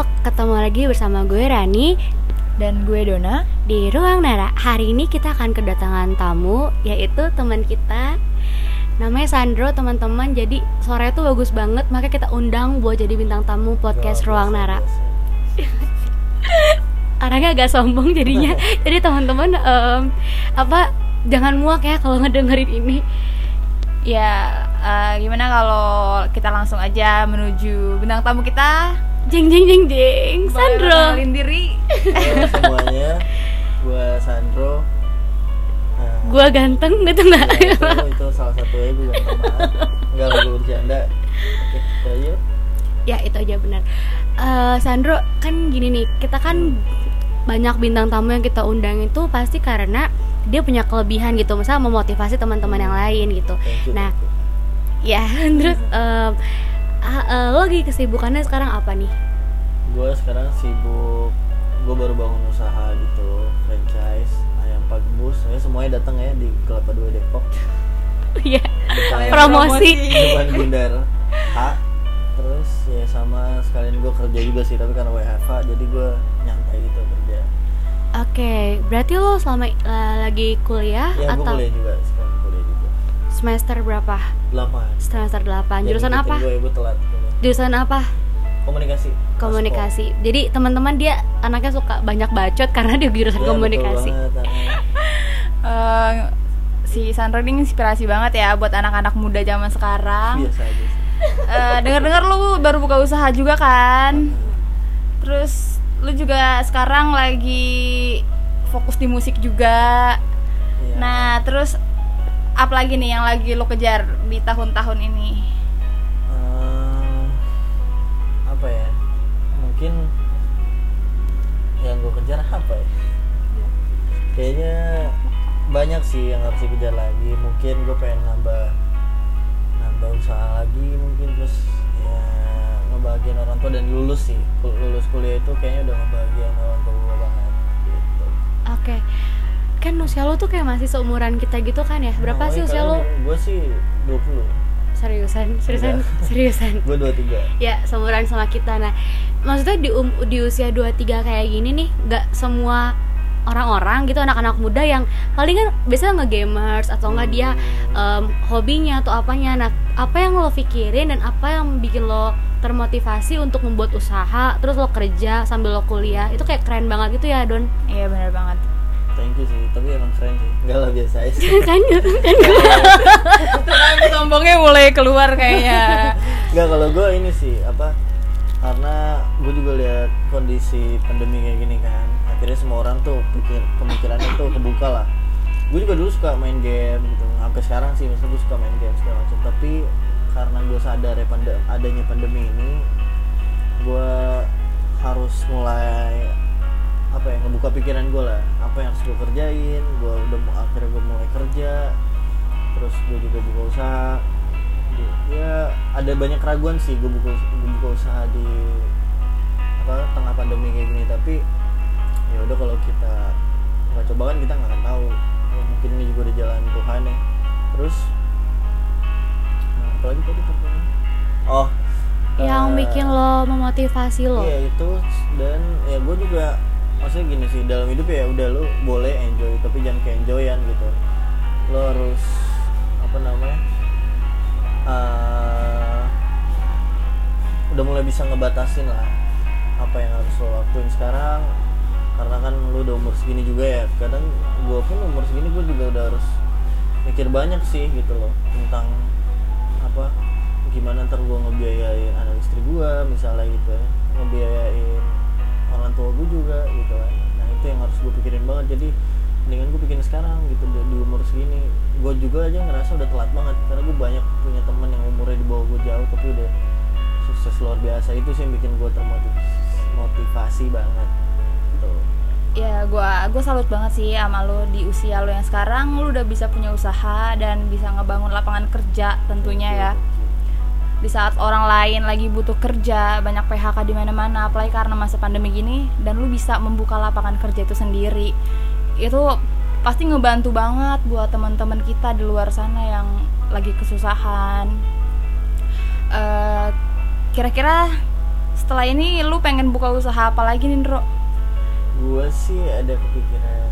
Halo, ketemu lagi bersama gue Rani dan gue Dona di Ruang Nara. Hari ini kita akan kedatangan tamu yaitu teman kita namanya Sandro teman-teman. Jadi sore itu bagus banget, maka kita undang buat jadi bintang tamu podcast Ruang Nara. Orangnya agak sombong jadinya. jadi teman-teman um, apa jangan muak ya kalau ngedengerin ini. Ya, uh, gimana kalau kita langsung aja menuju bintang tamu kita? Jeng jeng jeng jeng Sandro. Kenalin diri. Halo semuanya. Gue Sandro. Nah, Gue ganteng gitu nggak? Ya, itu, itu salah satu ya gue ganteng banget. Enggak lah gue bercanda. Oke, ayo Ya itu aja benar. Uh, Sandro kan gini nih Kita kan banyak bintang tamu yang kita undang itu pasti karena dia punya kelebihan gitu misalnya memotivasi teman-teman yang lain gitu. You, nah ya terus uh, uh, lo lagi kesibukannya sekarang apa nih? Gue sekarang sibuk, gue baru bangun usaha gitu, franchise ayam Pak Bus, saya semuanya datang ya di Kelapa Dua Depok. Iya. promosi. Depan Bundar H. Terus ya sama sekalian gue kerja juga sih, tapi karena WFH jadi gue nyantai gitu kerja. Oke, okay, berarti lo selama uh, lagi kuliah ya, atau? kuliah juga sekarang. Semester berapa? 8 Semester 8 Jurusan apa? Gue, gue telat Jurusan apa? Komunikasi. Komunikasi. Jadi teman-teman dia anaknya suka banyak bacot karena dia jurusan ya, komunikasi. uh, Si Sandra ini inspirasi banget ya buat anak-anak muda zaman sekarang. Biasa aja sih. Uh, Dengar-dengar lu baru buka usaha juga kan? Terus lu juga sekarang lagi fokus di musik juga. Ya. Nah terus apa lagi nih yang lagi lo kejar di tahun-tahun ini? Uh, apa ya? Mungkin yang gue kejar apa ya? Kayaknya banyak sih yang harus dikejar lagi. Mungkin gue pengen nambah nambah usaha lagi mungkin terus ya ngebahagiain orang tua dan lulus sih lulus kuliah itu kayaknya udah ngebahagiain orang tua gue banget gitu. Oke. Okay kan usia lo tuh kayak masih seumuran kita gitu kan ya? Berapa nah, sih usia lo? gue sih 20 seriusan seriusan Enggak. seriusan gue 23 ya seumuran sama kita. Nah maksudnya di um, di usia 23 kayak gini nih nggak semua orang-orang gitu anak-anak muda yang paling kan biasanya nge-gamers atau enggak dia um, hobinya atau apanya. Nah apa yang lo pikirin dan apa yang bikin lo termotivasi untuk membuat usaha terus lo kerja sambil lo kuliah itu kayak keren banget gitu ya Don? Iya benar banget thank you sih tapi emang keren sih. Enggak lah biasa aja. Kan kan kan sombongnya mulai keluar kayaknya. Enggak kalau gue ini sih apa karena gue juga lihat kondisi pandemi kayak gini kan akhirnya semua orang tuh pikir pemikirannya tuh kebuka lah. Gue juga dulu suka main game gitu sampai sekarang sih misalnya gue suka main game segala macam. Tapi karena gue sadar ya pandem adanya pandemi ini gue harus mulai apa ya ngebuka pikiran gue lah. Apa yang harus gue kerjain? Gue udah mau akhirnya gue mulai kerja. Terus gue juga buka usaha. Ya ada banyak keraguan sih gue buka gue buka usaha di apa tengah pandemi kayak gini. Tapi ya udah kalau kita nggak coba kan kita nggak akan tahu. Ya, mungkin ini juga di jalan Tuhan ya. Terus nah, apalagi tadi pertanyaan? Oh yang uh, bikin lo memotivasi lo? iya itu dan ya gue juga maksudnya gini sih dalam hidup ya udah lu boleh enjoy tapi jangan kayak enjoyan gitu. Lo harus apa namanya uh, udah mulai bisa ngebatasin lah apa yang harus lo lakuin sekarang. Karena kan lu udah umur segini juga ya kadang gue pun umur segini gue juga udah harus mikir banyak sih gitu loh tentang apa gimana ntar gue ngebiayain anak istri gue misalnya gitu ya ngebiayain orang tua gue juga gitu kan. Nah itu yang harus gue pikirin banget. Jadi mendingan gue bikin sekarang gitu di, di umur segini. Gue juga aja ngerasa udah telat banget karena gue banyak punya temen yang umurnya di bawah gue jauh tapi udah sukses luar biasa. Itu sih yang bikin gue termotivasi banget gitu. Ya gue gue salut banget sih sama lo di usia lo yang sekarang. Lo udah bisa punya usaha dan bisa ngebangun lapangan kerja tentunya ya di saat orang lain lagi butuh kerja banyak PHK di mana-mana apalagi karena masa pandemi gini dan lu bisa membuka lapangan kerja itu sendiri. Itu pasti ngebantu banget buat teman-teman kita di luar sana yang lagi kesusahan. Eh, kira-kira setelah ini lu pengen buka usaha apa lagi nih Ndro? gue sih ada kepikiran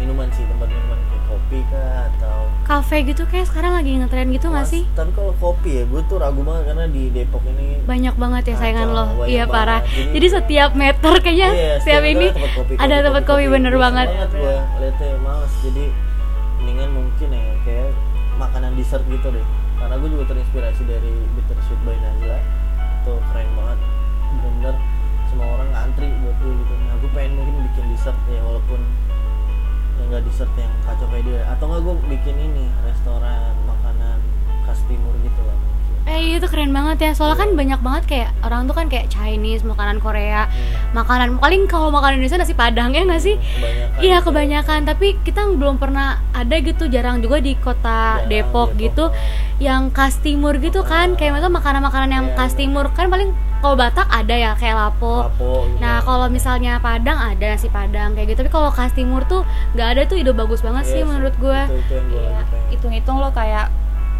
minuman sih tempat minuman kopi kah atau Cafe gitu kayak sekarang lagi ngetren gitu nggak sih? tapi kalau kopi ya gue tuh ragu banget karena di Depok ini Banyak banget ya saingan lo. Iya parah. Jadi- Jadi setiap meter kayaknya Iya, setiap setiap ini ada tempat kopi, ada tempat kopi, bener Bosan banget. banget gue liatnya males jadi mendingan mungkin ya kayak makanan dessert gitu deh karena gue juga terinspirasi dari Bittersweet by Nazla itu keren banget bener-bener semua orang ngantri buat gue gitu nah gue pengen mungkin bikin dessert ya walaupun yang gak dessert yang kacau kayak dia atau nggak gue bikin ini restoran makanan khas timur gitu lah. Eh itu keren banget ya. Soalnya kan banyak banget kayak orang tuh kan kayak Chinese, makanan Korea, Hmm. makanan paling kalau makanan Indonesia nasi Padang ya nggak sih? Kebanyakan Iya gitu. kebanyakan, tapi kita belum pernah ada gitu, jarang juga di kota Depok, Depok. gitu, yang khas timur gitu kan, kayak itu makanan-makanan yang Iya, khas iya. timur kan paling kalau Batak ada ya kayak lapo. Lapo, gitu. Nah kalau misalnya Padang ada nasi Padang kayak gitu, tapi kalau khas timur tuh nggak ada tuh ide bagus banget Iya sih menurut gue. itu, Iya, hitung-hitung lo kayak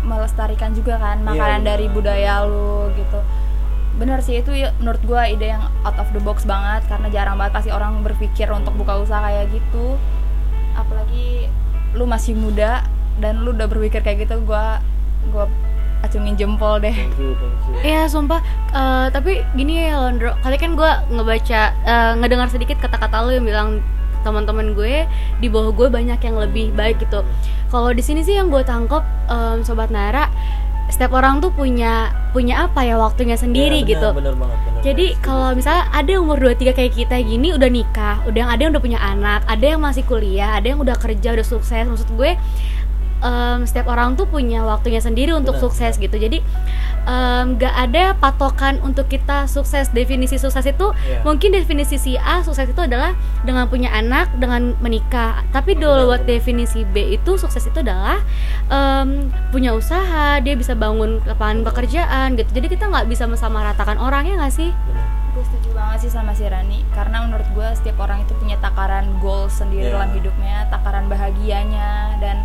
melestarikan juga kan Iya, makanan benar. dari budaya lu gitu. Bener sih itu ya, menurut gua ide yang out of the box banget karena jarang banget pasti orang berpikir untuk buka usaha kayak gitu. Apalagi lu masih muda dan lu udah berpikir kayak gitu gua gua acungin jempol deh. Iya sumpah Eh, Tapi gini ya Londro Kali kan gue ngebaca eh, Ngedengar sedikit kata-kata lo yang bilang teman-teman gue di bawah gue banyak yang lebih baik gitu kalau di sini sih yang gue tangkap em, sobat Nara setiap orang tuh punya punya apa ya waktunya sendiri Iya, benar, gitu benar banget, benar jadi kalau misalnya ada yang umur 23 kayak kita gini udah nikah, udah ada yang udah punya anak, ada yang masih kuliah, ada yang udah kerja, udah sukses. Maksud gue em, setiap orang tuh punya waktunya sendiri untuk Benar, sukses gitu. Jadi em, gak ada patokan untuk kita sukses. Definisi sukses itu Iya. mungkin definisi si A sukses itu adalah dengan punya anak, dengan menikah. Tapi Benar, dulu buat definisi B itu sukses itu adalah em, punya usaha, dia bisa bangun lapangan pekerjaan gitu. Jadi kita nggak bisa mensamaratakan orang ya nggak sih? Benar. Gue setuju banget sih sama si Rani Karena menurut gue setiap orang itu punya takaran goal sendiri Iya. dalam hidupnya Takaran bahagianya Dan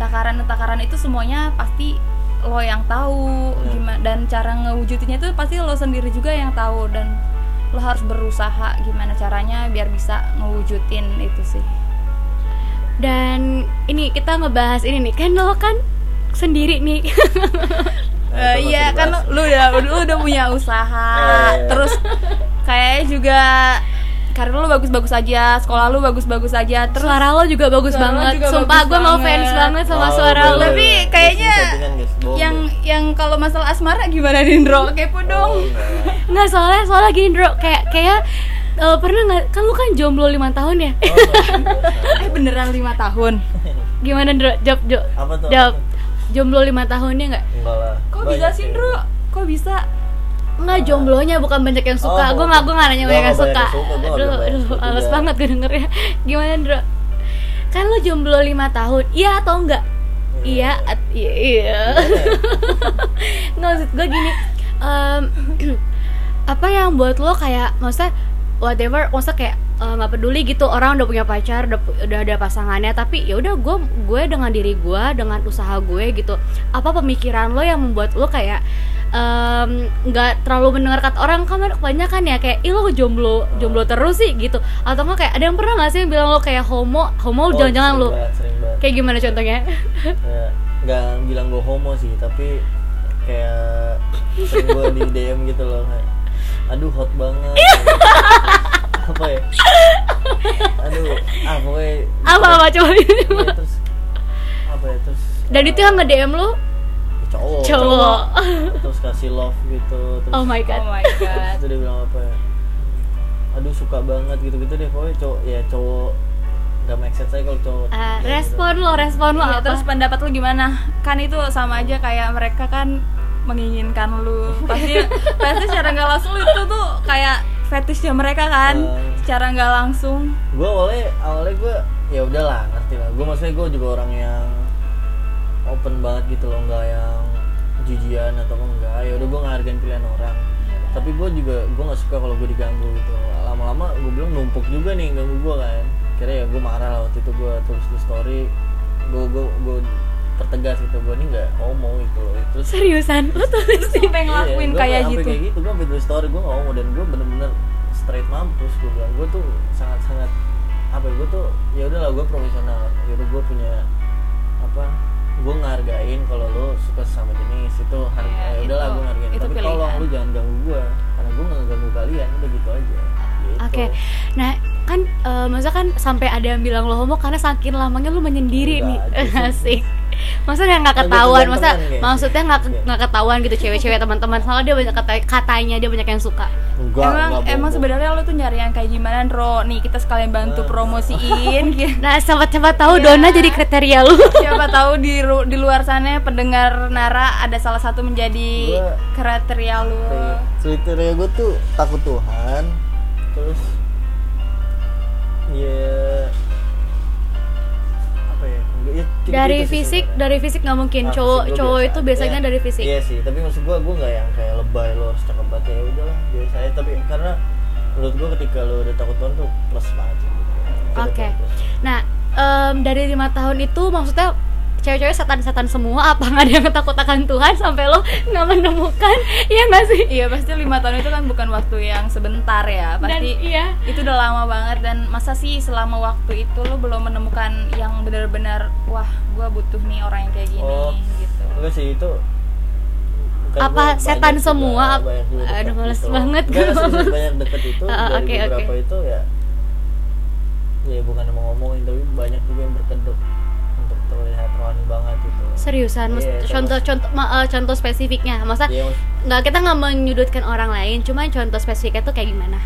takaran-takaran itu semuanya pasti lo yang tahu Benar. gimana dan cara ngewujudinnya itu pasti lo sendiri juga yang tahu dan lo harus berusaha gimana caranya biar bisa ngewujudin itu sih Dan ini kita ngebahas ini nih, kan lo kan sendiri nih. Nah, itu iya kan dibahas. lu udah lu udah punya usaha Oh, iya. terus kayaknya juga karir lu bagus-bagus aja sekolah lu bagus-bagus aja terus suara lo juga bagus Suara lo banget. juga Sumpah bagus gue mau fans banget sama Oh, suara lo. Tapi kayaknya yang yang kalau masalah asmara gimana Dindro kepo Oh, dong enggak. Nggak soalnya soalnya gini bro, kayak kayak eh, pernah nggak? Kan lu kan jomblo lima tahun ya? Oh, eh beneran lima tahun Gimana bro? Jawab jawab. Apa tuh? Jawab. Jomblo lima tahunnya nggak? Enggak lah. kok Banyak bisa sih Dro kok bisa Nggak jomblonya bukan banyak yang suka. Oh, gue nggak gue nggak nanya banyak yang suka. Aduh males banget gue dengernya. Gimana bro? Kan lu jomblo lima tahun, iya atau enggak? Iya, at- iya, iya. Nggak maksud gue gini em, Apa yang buat lo kayak Maksudnya whatever Maksudnya kayak eh, nggak peduli gitu orang udah punya pacar udah, udah ada pasangannya tapi ya udah gue gue dengan diri gue dengan usaha gue gitu apa pemikiran lo yang membuat lo kayak nggak terlalu mendengar kata orang kan kebanyakan ya kayak ih lo jomblo jomblo terus sih gitu. Atau nggak kayak ada yang pernah nggak sih yang bilang lo kayak homo homo? Oh, jangan-jangan lo. kayak gimana contohnya? Ya, nggak bilang gue homo sih tapi kayak sering gue di DM gitu loh kayak aduh hot banget. Apa ya? Aduh ah pokoknya apa apa coba. Iya, terus apa ya terus dan itu yang nge DM lo cowok cowok. terus kasih love gitu terus oh my oh god my god. Itu dia bilang apa ya? Aduh suka banget gitu gitu deh pokoknya cowok ya cowok nggak make sense aja kalau cowok. Ah, kayak gitu. respon lo respon lo Iya, apa? terus pendapat lu gimana? Kan itu sama aja kayak mereka kan menginginkan lu. Pasti pasti secara nggak langsung lu itu tuh kayak fetishnya mereka kan. Hmm. secara nggak langsung. Gue awalnya awalnya gue ya udahlah ngerti lah. Gue maksudnya gue juga orang yang open banget gitu loh nggak yang jijian atau enggak. Ya udah gue ngehargain pilihan orang. Tapi gue juga gue nggak suka kalau gue diganggu gitu. Lama-lama gue bilang numpuk juga nih ganggu gue kan. Kira ya gue marah lah waktu itu gue tulis di story. Gue gue gue dipertegas gitu gue ini nggak ngomong gitu loh. Terus seriusan? Lo tuh sih sampai ngelakuin Iya, kayak gitu? kayak gitu gue sampai tulis story gue gak ngomong dan gue bener-bener straight mampus gue bilang. Gue tuh sangat-sangat apa ya gue tuh ya udahlah gue profesional. Ya udah gue punya apa gue ngargain kalau lo suka sama jenis itu harga ya udahlah itu- gue ngargain tapi pilihan. tolong lu jangan ganggu gue karena gue nggak ganggu kalian udah gitu aja gitu. Oke, nah kan eh, masa kan sampai ada yang bilang lo homo karena saking lamanya lu menyendiri nih, Enggak, asik. Maksudnya nggak ketahuan, masa kayaknya. maksudnya nggak Iya. nggak ketahuan gitu cewek-cewek teman-teman soalnya dia banyak kata katanya dia banyak yang suka. enggak emang enggak emang sebenarnya lo tuh nyari yang kayak gimana Ro nih kita sekalian bantu Nah. promosiin gitu. Nah, sobat-sobat tahu Iya. Dona jadi kriteria lu. siapa tahu di di luar sana pendengar Nara ada salah satu menjadi Gua- kriteria lu Kayak kriteria gue tuh takut Tuhan terus ya apa ya ya dari sih fisik, sebenarnya. dari fisik nggak mungkin. Ah, cowok cowok biasa. itu biasanya Ya, dari fisik. iya sih tapi maksud gue gue nggak yang kayak lebay lo secakep banget ya udahlah biasa aja tapi karena menurut gue ketika lo udah takut Tuhan tuh plus banget sih gitu. Oke. plus. Nah, em, dari lima tahun itu maksudnya cewek-cewek setan-setan semua apa nggak ada yang takut akan Tuhan sampai lo nggak menemukan ya nggak sih iya pasti lima tahun itu kan bukan waktu yang sebentar ya dan pasti iya itu udah lama banget dan masa sih selama waktu itu lo belum menemukan yang benar-benar wah gua butuh nih orang yang kayak gini Oh. gitu enggak sih itu bukan Apa gua setan juga, semua? Banyak Aduh, males gitu. banget sih, banyak deket itu Ah, dari oke, beberapa oke. itu ya ya bukan mau ngomongin tapi banyak juga yang berkedok terlihat rohani banget gitu. Seriusan mas? Iya, contoh terus- contoh ma- eh, contoh spesifiknya masa mas- nggak kita nggak menyudutkan orang lain cuma contoh spesifiknya tuh kayak gimana?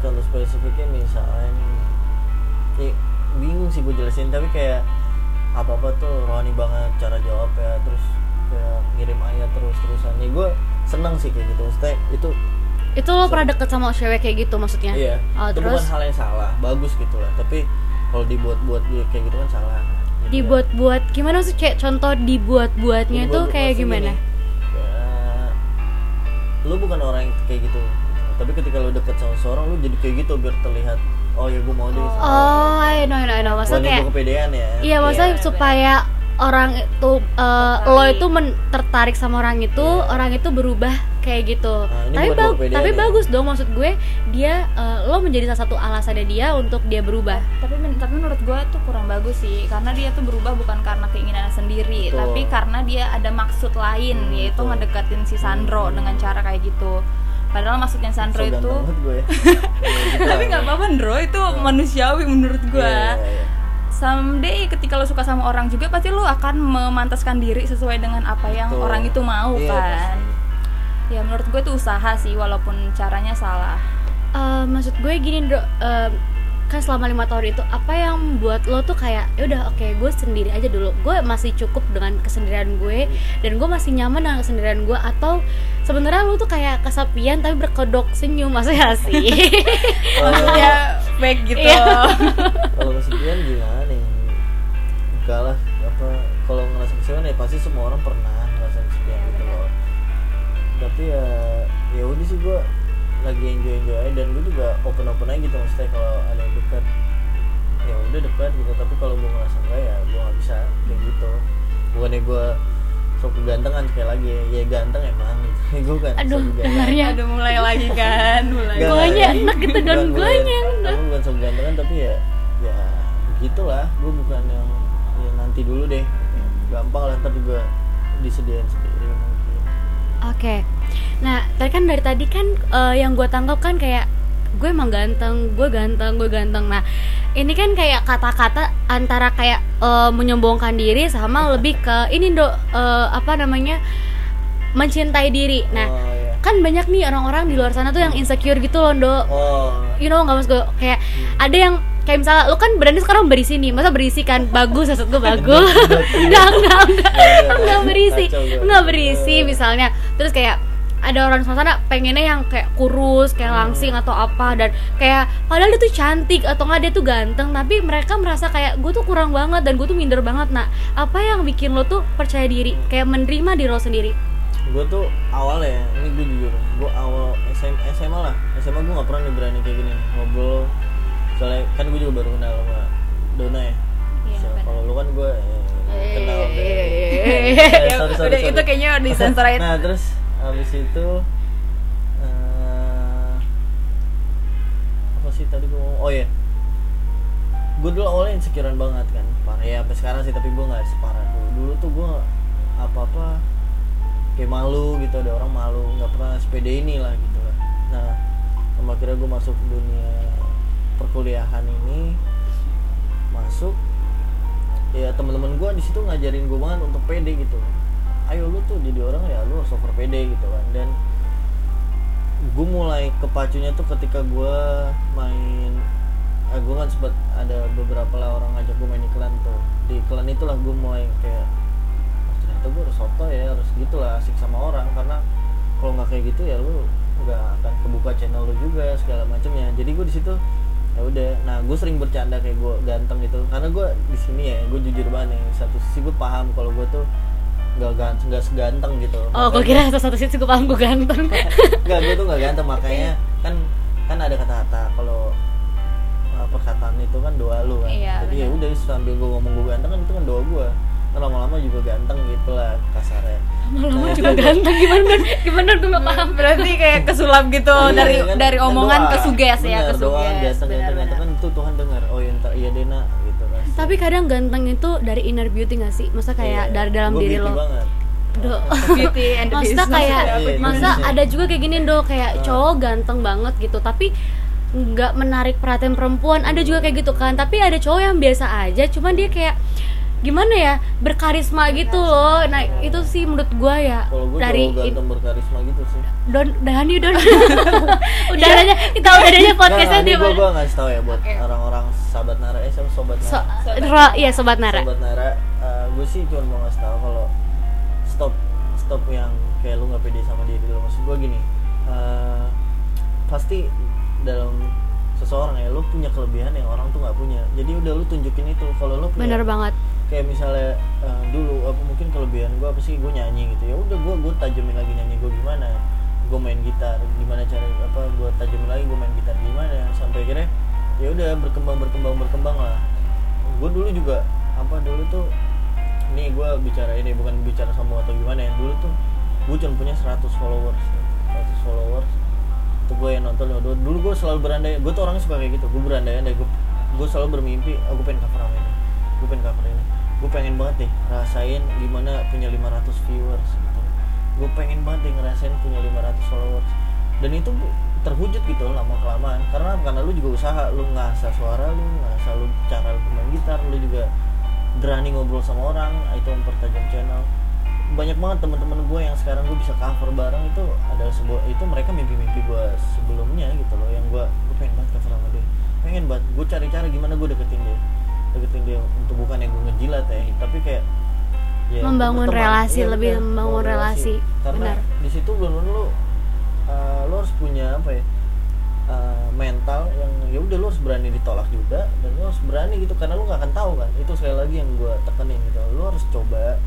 Kalau spesifiknya misalnya ya, bingung sih gue jelasin tapi kayak apa apa tuh rohani banget cara jawab ya terus kayak ngirim ayat terus terusan nih gue seneng sih kayak gitu maksudnya itu itu lo pernah deket sama cewek kayak gitu maksudnya? Iya. Oh, itu terus? bukan hal yang salah bagus gitu lah. Tapi kalau dibuat-buat kayak gitu kan salah dibuat-buat. Gimana sih kayak contoh dibuat-buatnya ya, itu dibuat-buat kayak gimana? Ya, lu bukan orang yang kayak gitu. Tapi ketika lu deket sama seorang lu jadi kayak gitu biar terlihat oh ya gue mau deh. Sama oh I know I know I know. Maksudnya kayak kepedean ya? Iya, maksudnya Iya, supaya orang itu eh, lo itu men- tertarik sama orang itu, Iya. orang itu berubah kayak gitu. Nah, tapi bag- kepedean tapi ya. bagus dong maksud gue dia eh, lo menjadi salah satu alasannya dia untuk dia berubah. tapi men- tapi menurut gue tuh kurang bagus sih karena dia tuh berubah bukan karena keinginannya sendiri Betul. tapi karena dia ada maksud lain Hmm, yaitu betul. ngedeketin si Sandro dengan cara kayak gitu padahal maksudnya Sandro So itu gue ya. Ya, gitu tapi nggak apa-apa Ndro itu manusiawi menurut gue Iya, iya, iya. someday ketika lo suka sama orang juga pasti lo akan memantaskan diri sesuai dengan apa yang Betul. orang itu mau Iya, kan ya menurut gue itu usaha sih walaupun caranya salah. Eh, maksud gue gini bro, eh, kan selama lima tahun itu apa yang buat lo tuh kayak ya udah oke gue sendiri aja dulu. Gue masih cukup dengan kesendirian gue dan gue masih nyaman dengan kesendirian gue atau sebenarnya lo tuh kayak kesepian tapi berkedok senyum maksudnya sih? Maksudnya fake gitu. Iya. kalau kesepian gimana nih? Enggak lah apa kalau ngerasa kesepian ya pasti semua orang pernah tapi ya ya udah sih gue lagi enjoy enjoy aja dan gue juga open open aja gitu maksudnya kalau ada yang dekat. Ya udah dekat gitu tapi kalau gue ngerasa enggak ya gue nggak bisa kayak gitu. Bukannya gue sok kegantengan sekali lagi ya, ya ganteng emang gitu. Gue kan Aduh, dengarnya. Aduh mulai lagi kan mulai Guanya enak gitu, dan guanya enak. Aku bukan sok gantengan tapi ya ya begitulah. Gue bukan yang ya nanti dulu deh. Gampang lah ntar juga disediain Oke. Nah, tadi kan dari tadi kan eh, yang gue tangkap kan kayak gue emang ganteng, gue ganteng, gue ganteng. Nah, ini kan kayak kata-kata antara kayak eh, menyombongkan diri sama lebih ke ini do eh, apa namanya mencintai diri. Nah, oh, iya. kan banyak nih orang-orang di luar sana tuh yang insecure gitu loh, do. oh You know nggak maksud gue kayak ada yang kayak misalnya lu kan berani sekarang berisi nih masa berisi kan? Bagus maksud gue bagus. Enggak enggak enggak. Enggak berisi. Kacau gue. enggak berisi misalnya. Terus kayak ada orang sana pengennya yang kayak kurus kayak langsing atau apa. Dan kayak padahal dia tuh cantik atau nggak dia tuh ganteng. Tapi mereka merasa kayak gue tuh kurang banget dan gue tuh minder banget. Nah apa yang bikin lo tuh percaya diri? Kayak menerima diri lo sendiri. Gue tuh awal ya ini gue jujur. Gue awal SM, SMA lah. SMA gue nggak pernah nih berani kayak gini. Ngobrol soalnya kan gue juga baru kenal sama Dona ya. Iya, So, kalau lu kan gue eh, kenal Eh, sorry, sorry, udah itu kayaknya disensor aja. nah terus habis itu eh, apa sih tadi gue ngomong? Oh ya gue dulu awalnya insecurean banget kan. Parah ya sampai sekarang sih tapi gue nggak separah dulu. Dulu tuh gue apa apa kayak malu gitu ada orang malu nggak pernah sepeda ini lah gitu lah. Nah sama akhirnya gue masuk dunia perkuliahan ini masuk ya teman-teman gue di situ ngajarin gue banget untuk pede gitu. Ayo lu tuh jadi orang ya lu harus over pede gitu kan. Dan gue mulai kepacunya tuh ketika gue main eh, gue kan sempat ada beberapa lah orang ngajak gue main iklan tuh. Di iklan itulah gue mulai kayak oh, ternyata gue harus soto ya harus gitulah asik sama orang. Karena kalau nggak kayak gitu ya lu nggak akan kebuka channel lu juga segala macamnya. Jadi gue di situ ya udah nah gue sering bercanda kayak gue ganteng gitu karena gue di sini ya gue jujur banget nih satu sisi gue paham kalau gue tuh nggak ganteng nggak seganteng gitu Oh, gue kira satu satu sisi gue paham gue ganteng. Enggak, gue tuh nggak ganteng makanya kan kan ada kata-kata kalau uh, perkataan itu kan doa lu kan. Iya, Jadi ya udah sambil gue ngomong gue ganteng kan itu kan doa gue. Lama-lama juga ganteng gitu lah kasarnya. Lama-lama Nah, juga ganteng gimana? Gimana gue gak paham. Berarti kayak kesulap gitu Iya, dari kan, dari omongan doa. ke suges ya, ke doa suges. ganteng Benar, ganteng ganteng benar. kan itu Tuhan dengar. Oh iya iya Dena gitu kan. Tapi kadang ganteng itu dari inner beauty gak sih? Masa kayak Iya, dari dalam diri lo. banget. Do. Beauty and the Maksudnya business kayak ya, Iya, masa Indonesia. ada juga kayak gini do kayak Ah. cowok ganteng banget gitu tapi nggak menarik perhatian perempuan ada juga kayak gitu kan tapi ada cowok yang biasa aja cuman dia kayak gimana ya? Berkarisma gitu loh. Nah itu sih menurut gua ya. Kalau gue dari ganteng berkarisma gitu sih. don Dani don. Udaranya kita udaranya podcastnya Nggak, dia ini gue gue ngasih tau ya buat orang-orang sahabat Nara. Eh siapa? Sobat Nara. so, ro, iya sobat Nara. Sobat Nara, gue sih cuma mau ngasih tahu kalau stop stop yang kayak lu nggak pede sama diri lu. Maksud gue gini, eh, pasti dalam seseorang ya lu punya kelebihan yang orang tuh nggak punya. Jadi udah lu tunjukin itu. Kalau lu punya bener banget kayak misalnya eh, dulu apa mungkin kelebihan gue apa sih gue nyanyi gitu ya udah gue gue tajamin lagi nyanyi gue gimana gue main gitar gimana cara apa gue tajamin lagi gue main gitar gimana sampai akhirnya ya udah berkembang berkembang berkembang lah gue dulu juga apa dulu tuh ini gue bicara ini bukan bicara sombong atau gimana ya dulu tuh gue cuma punya 100 followers 100 followers itu gue yang nonton dulu, dulu gue selalu berandai gue tuh orangnya suka kayak gitu gue berandai-andai gue gue selalu bermimpi oh, gue pengen cover ini? Gue pengen cover ini. Gue pengen banget nih rasain gimana punya 500 viewers gitu. Gue pengen banget nih ngerasain punya 500 followers. Dan itu terwujud gitu lama kelamaan karena karena lu juga usaha lu ngasah suara lu ngasah lu cara lu main gitar lu juga berani ngobrol sama orang itu mempertajam channel banyak banget teman-teman gue yang sekarang gue bisa cover bareng itu ada sebuah itu mereka mimpi-mimpi gue sebelumnya gitu loh yang gue gue pengen banget cover sama dia pengen banget gue cari cara gimana gue deketin dia deketin dia untuk bukan yang gue ngejilat ya tapi kayak ya, Membangun berteman. relasi, Iya, lebih bener, membangun relasi. karena Benar. di situ belum lu uh, lu harus punya apa ya uh, mental yang ya udah lu harus berani ditolak juga dan lu harus berani gitu karena lu nggak akan tahu kan itu sekali lagi yang gue tekenin gitu lu harus coba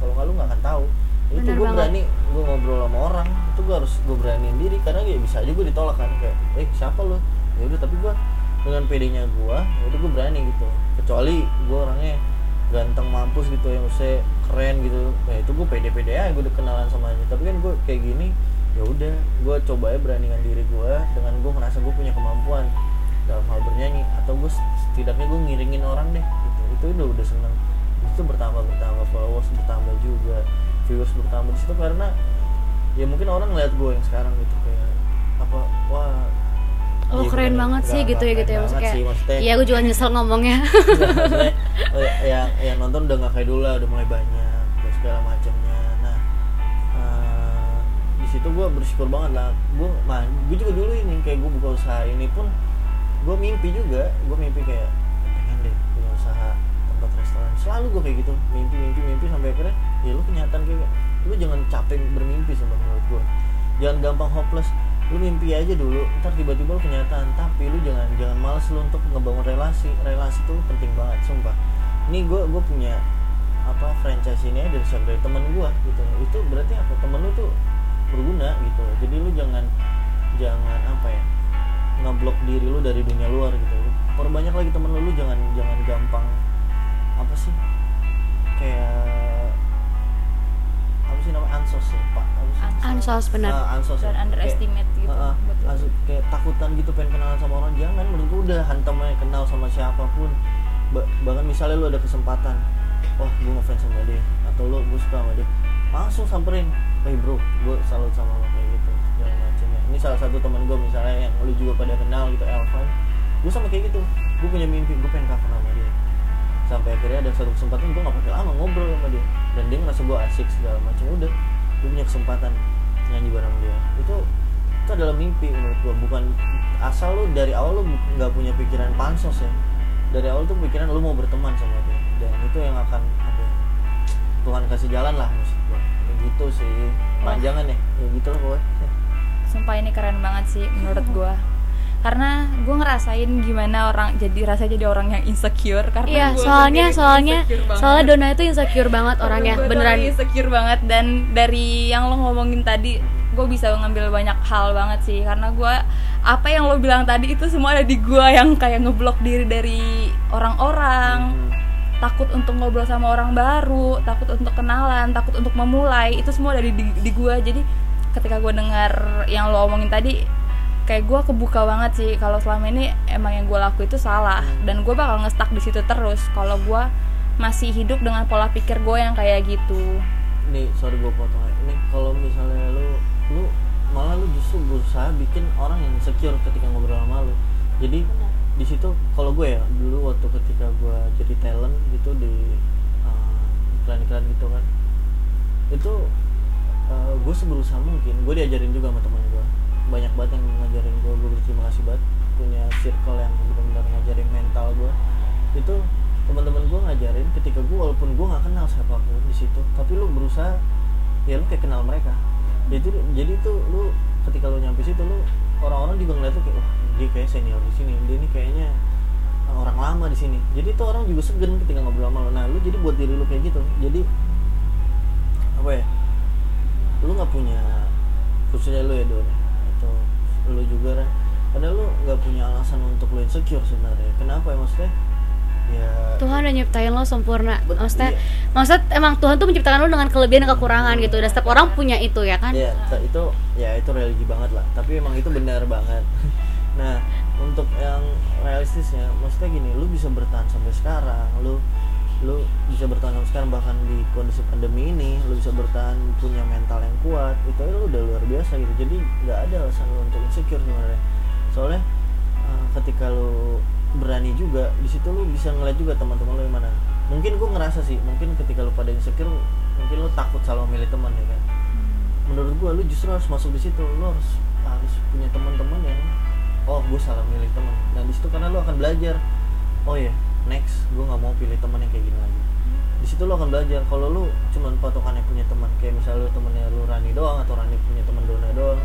kalau nggak lu nggak akan tahu. Itu gue berani gue ngobrol sama orang. Itu gue harus gue beraniin diri karena ya bisa aja gue ditolak kan. Kayak eh siapa lu? Ya udah tapi gue dengan pedenya gue ya udah gue berani gitu. Kecuali gue orangnya ganteng mampus gitu yang usah keren gitu. Nah itu gue pede-pede aja gue udah kenalan sama aja tapi kan gue kayak gini ya udah gue coba ya beranikan diri gue dengan gue merasa gue punya kemampuan. Dalam hal bernyanyi atau gue setidaknya gue ngiringin orang deh gitu. Itu udah udah seneng itu bertambah bertambah followers bertambah juga viewers bertambah di situ karena ya mungkin orang ngeliat gue yang sekarang gitu kayak apa wah oh iya, keren banget sih gitu ya gitu ya. maksudnya sih, iya gue juga nyesel ngomongnya. Nggak, maksudnya, oh, ya- yang yang nonton udah nggak kayak dulu lah udah mulai banyak dan segala macamnya. Nah eh, di situ gue bersyukur banget lah. Gue nah gue juga dulu ini kayak gue buka usaha ini pun gue mimpi juga gue mimpi kayak pengen deh punya usaha tempat restoran. Selalu gue kayak gitu mimpi mimpi mimpi sampai akhirnya ya lu kenyataan kayak lu jangan capek bermimpi sama menurut gue jangan gampang hopeless lu mimpi aja dulu ntar tiba-tiba lu kenyataan tapi lu jangan jangan males lu untuk ngebangun relasi. Relasi tuh penting banget sumpah. Ini gue gue punya apa franchise ini dari siapa dari temen gue gitu. Itu berarti apa? Temen lu tuh berguna gitu. Jadi lu jangan jangan apa ya ngeblok diri lu dari dunia luar gitu. Perbanyak lagi temen lu lu jangan jangan gampang apa sih? Kayak apa sih namanya? Ansos ya pak? Apa sih? Ansos. benar. Ah, ansos ya. dan Kayak- underestimate gitu lo. langsung kayak takutan gitu pengen kenalan sama orang. Jangan menurut gua udah hantam aja kenal sama siapa pun. Ba- bahkan misalnya lu ada kesempatan wah gue ngefans sama dia atau lu gue suka sama dia langsung samperin hey bro gue salut sama lo kayak gitu segala macam ya ini salah satu teman gue misalnya yang lu juga pada kenal gitu Elvan. Gue sama kayak gitu gue punya mimpi gue pengen cover sama dia sampai akhirnya ada satu kesempatan gue gak pakai lama ngobrol sama dia. Dan dia ngerasa gue asik segala macam udah gue punya kesempatan nyanyi bareng dia. Itu itu adalah mimpi menurut gue bukan asal lu dari awal bu- nggak punya pikiran pansos ya. Dari awal tuh pikiran lu mau berteman sama dia. Dan itu yang akan apa ya, Tuhan kasih jalan lah maksud gue kayak gitu sih. Panjangan ya. Ya gitu lah pokoknya. Sumpah ini keren banget sih menurut gua karena gue ngerasain gimana orang jadi rasa jadi orang yang insecure karena iya gua soalnya soalnya soalnya Dona itu insecure banget orangnya beneran. insecure banget dan dari yang lo ngomongin tadi gue bisa ngambil banyak hal banget sih. Karena gue apa yang lo bilang tadi itu semua ada di gue yang kayak ngeblok diri dari orang-orang. Hmm. takut untuk ngobrol sama orang baru takut untuk kenalan takut untuk memulai itu semua dari di, di gue jadi ketika gue dengar yang lo omongin tadi kayak gue kebuka banget sih. Kalau selama ini emang yang gue laku itu salah. Dan gue bakal ngestak di situ terus kalau gue masih hidup dengan pola pikir gue yang kayak gitu. Nih sorry gue potong ini kalau misalnya lu lu malah lu justru berusaha bikin orang yang insecure ketika ngobrol sama lu. Jadi di situ kalau gue ya dulu waktu ketika gue jadi talent gitu di uh, iklan-iklan gitu kan itu uh, gue seberusaha mungkin. Gue diajarin juga sama teman gue banyak banget yang ngajarin gue gue berterima kasih banget punya circle yang benar-benar ngajarin mental gue itu teman-teman gue ngajarin ketika gue walaupun gue nggak kenal siapa pun di situ tapi lu berusaha ya lu kayak kenal mereka. Jadi jadi tuh lu ketika lu nyampe situ lu orang-orang juga ngeliat tuh kayak wah dia kayak senior di sini dia ini kayaknya orang lama di sini. Jadi tuh orang juga segen ketika ngobrol sama lu. Nah lu jadi buat diri lu kayak gitu. Jadi apa ya lu nggak punya khususnya lu ya Don atau lu juga kan. Padahal lu nggak punya alasan untuk lu insecure sebenarnya. Kenapa ya maksudnya? Ya Tuhan udah nyiptain lo sempurna. Maksudnya iya. maksud emang Tuhan tuh menciptakan lo dengan kelebihan dan kekurangan gitu. Dan setiap orang punya itu ya kan? Ya ta- itu ya itu religi banget lah. Tapi emang itu benar banget. Nah untuk yang realistisnya maksudnya gini lu bisa bertahan sampai sekarang. Lu lu bisa bertahan sampai sekarang bahkan di kondisi pandemi ini lu bisa bertahan punya mental yang kuat itu lu udah luar biasa gitu. Jadi nggak ada alasan lu untuk insecure sebenarnya. Soalnya uh, ketika lu berani juga di situ lu bisa ngeliat juga teman-teman lu yang mana. Mungkin gua ngerasa sih mungkin ketika lu pada insecure mungkin lu takut salah milih teman ya kan? Menurut gua lu justru harus masuk di situ. Lu harus harus punya teman-teman yang oh gue salah milih teman. Nah di situ karena lu akan belajar oh ya next gue nggak mau pilih teman yang kayak gini lagi. Di situ lu akan belajar. Kalau lu cuman patokannya punya teman kayak misalnya lu temennya lu Rani doang atau Rani punya teman Dona doang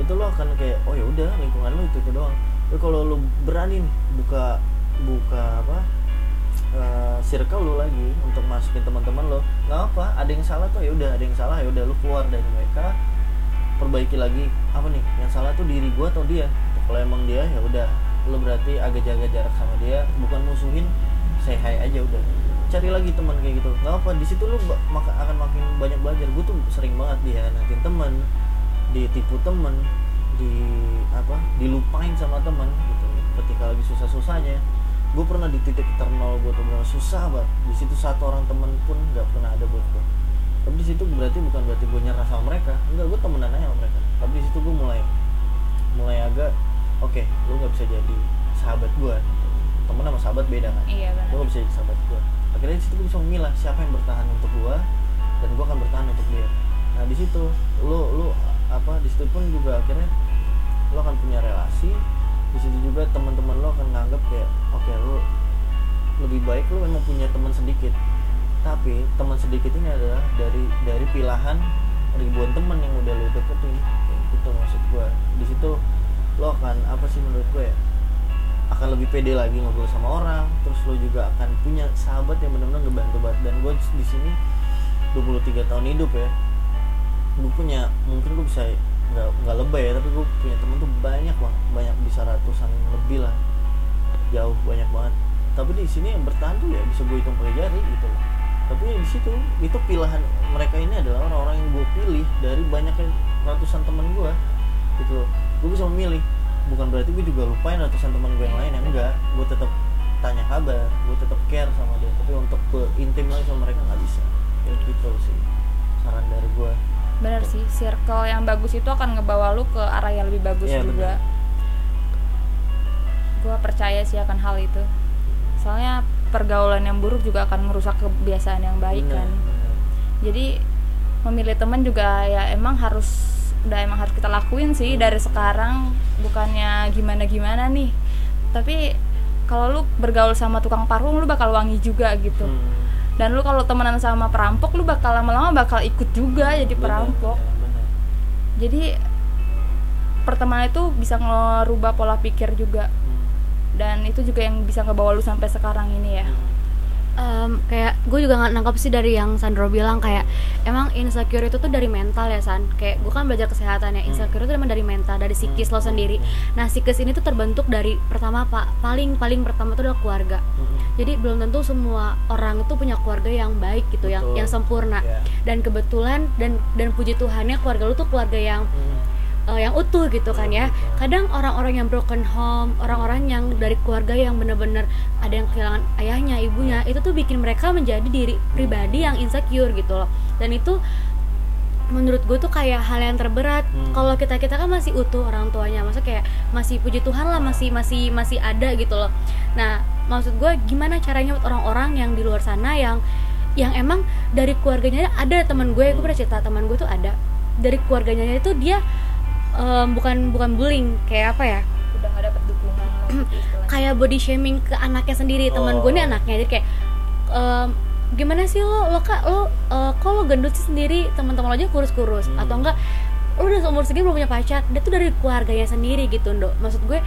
itu lu akan kayak oh ya udah lingkungan lu itu itu doang. Tapi kalau lu berani nih buka buka apa eh, circle lu lagi untuk masukin teman-teman lo nggak apa ada yang salah tuh ya udah. Ada yang salah ya udah lu keluar dari mereka. Perbaiki lagi. Apa nih? Yang salah tuh diri gua atau dia? Kalau emang dia ya udah lu berarti agak jaga jarak sama dia bukan musuhin say hi aja udah. Cari lagi teman kayak gitu. Nggak apa di situ ba- maka akan makin banyak belajar. Gue tuh sering banget dia nanti teman ditipu temen di apa dilupain sama teman gitu. Ketika lagi susah susahnya gue pernah di titik ternol gue tuh bener susah banget. Di situ satu orang temen pun nggak pernah ada buat gue tapi di situ berarti bukan berarti gue nyerah sama mereka. Enggak gue temenan aja sama mereka. Tapi di situ gue mulai mulai agak oke lu nggak bisa jadi sahabat gue temen sama sahabat beda kan? Iya gue benar gak bisa jadi sahabat gue akhirnya di situ gue bisa memilah siapa yang bertahan untuk gue dan gue akan bertahan untuk dia. Nah di situ lu lu apa di situ pun juga akhirnya lu akan punya relasi. Di situ juga teman-teman lu akan nganggap kayak oke lu lebih baik lu memang punya teman sedikit. Tapi teman sedikit ini adalah dari dari pilihan ribuan teman yang udah lu deketin. Kayak gitu maksud gue di situ lo akan apa sih menurut gue ya akan lebih pede lagi ngobrol sama orang terus lo juga akan punya sahabat yang benar-benar ngebantu banget. Dan gue di sini 23 tahun hidup ya gue punya mungkin gue bisa nggak nggak lebay ya tapi gue punya temen tuh banyak banget banyak bisa ratusan lebih lah jauh banyak banget. Tapi di sini yang bertahan tuh ya bisa gue hitung pakai jari gitu loh. Tapi di situ itu pilihan mereka ini adalah orang-orang yang gue pilih dari banyaknya ratusan teman gue gitu loh gue bisa memilih. Bukan berarti gue juga lupain ratusan teman gue yang lain yang enggak. Gue tetap tanya kabar gue tetap care sama dia. Tapi untuk gue intim lagi sama mereka nggak bisa. Ya gitu sih saran dari gue bener sih circle yang bagus itu akan ngebawa lu ke arah yang lebih bagus Iya, juga. Gue percaya sih akan hal itu. Soalnya pergaulan yang buruk juga akan merusak kebiasaan yang baik Bener, kan. bener. jadi memilih teman juga ya emang harus udah emang harus kita lakuin sih dari sekarang. Bukannya gimana gimana nih. Tapi kalau lu bergaul sama tukang parfum lu bakal wangi juga gitu. Hmm, dan lu kalau temenan sama perampok lu bakal lama-lama bakal ikut juga jadi bener, perampok. Ya, bener. jadi pertemanan itu bisa ngerubah pola pikir juga. Hmm, dan itu juga yang bisa ngebawa lu sampai sekarang ini ya. Hmm. Em, kayak gue juga nggak nangkep sih dari yang Sandro bilang kayak emang insecure itu tuh dari mental ya San. Kayak gue kan belajar kesehatan ya insecure itu emang dari mental dari psikis lo sendiri. Nah psikis ini tuh terbentuk dari pertama pak paling paling pertama itu adalah keluarga. Hmm, jadi belum tentu semua orang itu punya keluarga yang baik gitu yang Betul. yang sempurna. Ya. dan kebetulan dan dan puji Tuhannya keluarga lu tuh keluarga yang Hmm, eh, yang utuh gitu kan ya. Kadang orang-orang yang broken home orang-orang yang dari keluarga yang bener-bener ada yang kehilangan ayahnya ibunya itu tuh bikin mereka menjadi diri pribadi yang insecure gitu loh. Dan itu menurut gue tuh kayak hal yang terberat. Hmm. kalau kita kita kan masih utuh orang tuanya masa kayak masih puji Tuhan lah masih masih masih ada gitu loh. Nah maksud gue gimana caranya buat orang-orang yang di luar sana yang yang emang dari keluarganya ada teman gue gue pernah cerita teman gue tuh ada. Dari keluarganya itu dia em, bukan bukan bullying kayak apa ya udah gak dapet dukungan gitu kayak body shaming ke anaknya sendiri teman gue nih Oh. anaknya jadi kayak em, gimana sih lo lo kak lo eh, kok lo gendut sih sendiri teman-teman lo aja kurus-kurus Hmm. atau enggak lo udah seumur segini belum punya pacar dia tuh dari keluarganya sendiri gitu dok maksud gue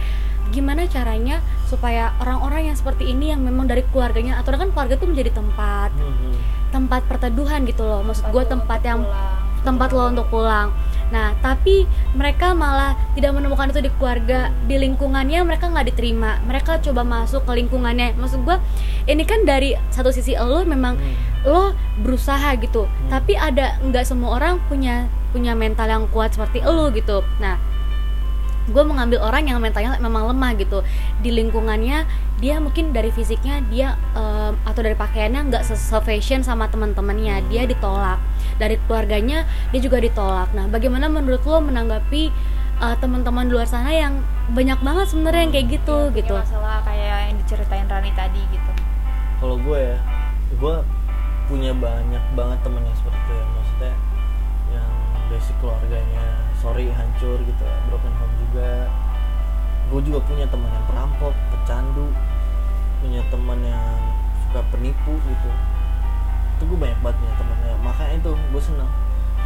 gimana caranya supaya orang-orang yang seperti ini yang memang dari keluarganya atau kan keluarga tuh menjadi tempat hmm, hmm. tempat perteduhan gitu loh maksud gue tempat yang pulang. tempat lo untuk pulang. Nah, tapi mereka malah tidak menemukan itu di keluarga, di lingkungannya mereka nggak diterima. Mereka coba masuk ke lingkungannya. Maksud gua, ini kan dari satu sisi lo memang Hmm. lo berusaha gitu, tapi ada nggak semua orang punya punya mental yang kuat seperti lo gitu. Nah, gue mengambil orang yang mentalnya memang lemah gitu di lingkungannya dia mungkin dari fisiknya dia em, atau dari pakaiannya nggak se-fashion sama teman-temannya dia ditolak dari keluarganya dia juga ditolak. Nah bagaimana menurut lo menanggapi eh, teman-teman di luar sana yang banyak banget sebenarnya yang kayak gitu punya gitu? masalah kayak yang diceritain Rani tadi gitu. Kalau gue ya gue punya banyak banget temen yang seperti itu ya. Maksudnya yang basic keluarganya sorry hancur gitu ya broken home juga. Gue juga punya teman yang perampok pecandu punya teman yang suka penipu gitu itu gue banyak banget punya temennya. Makanya itu gue seneng.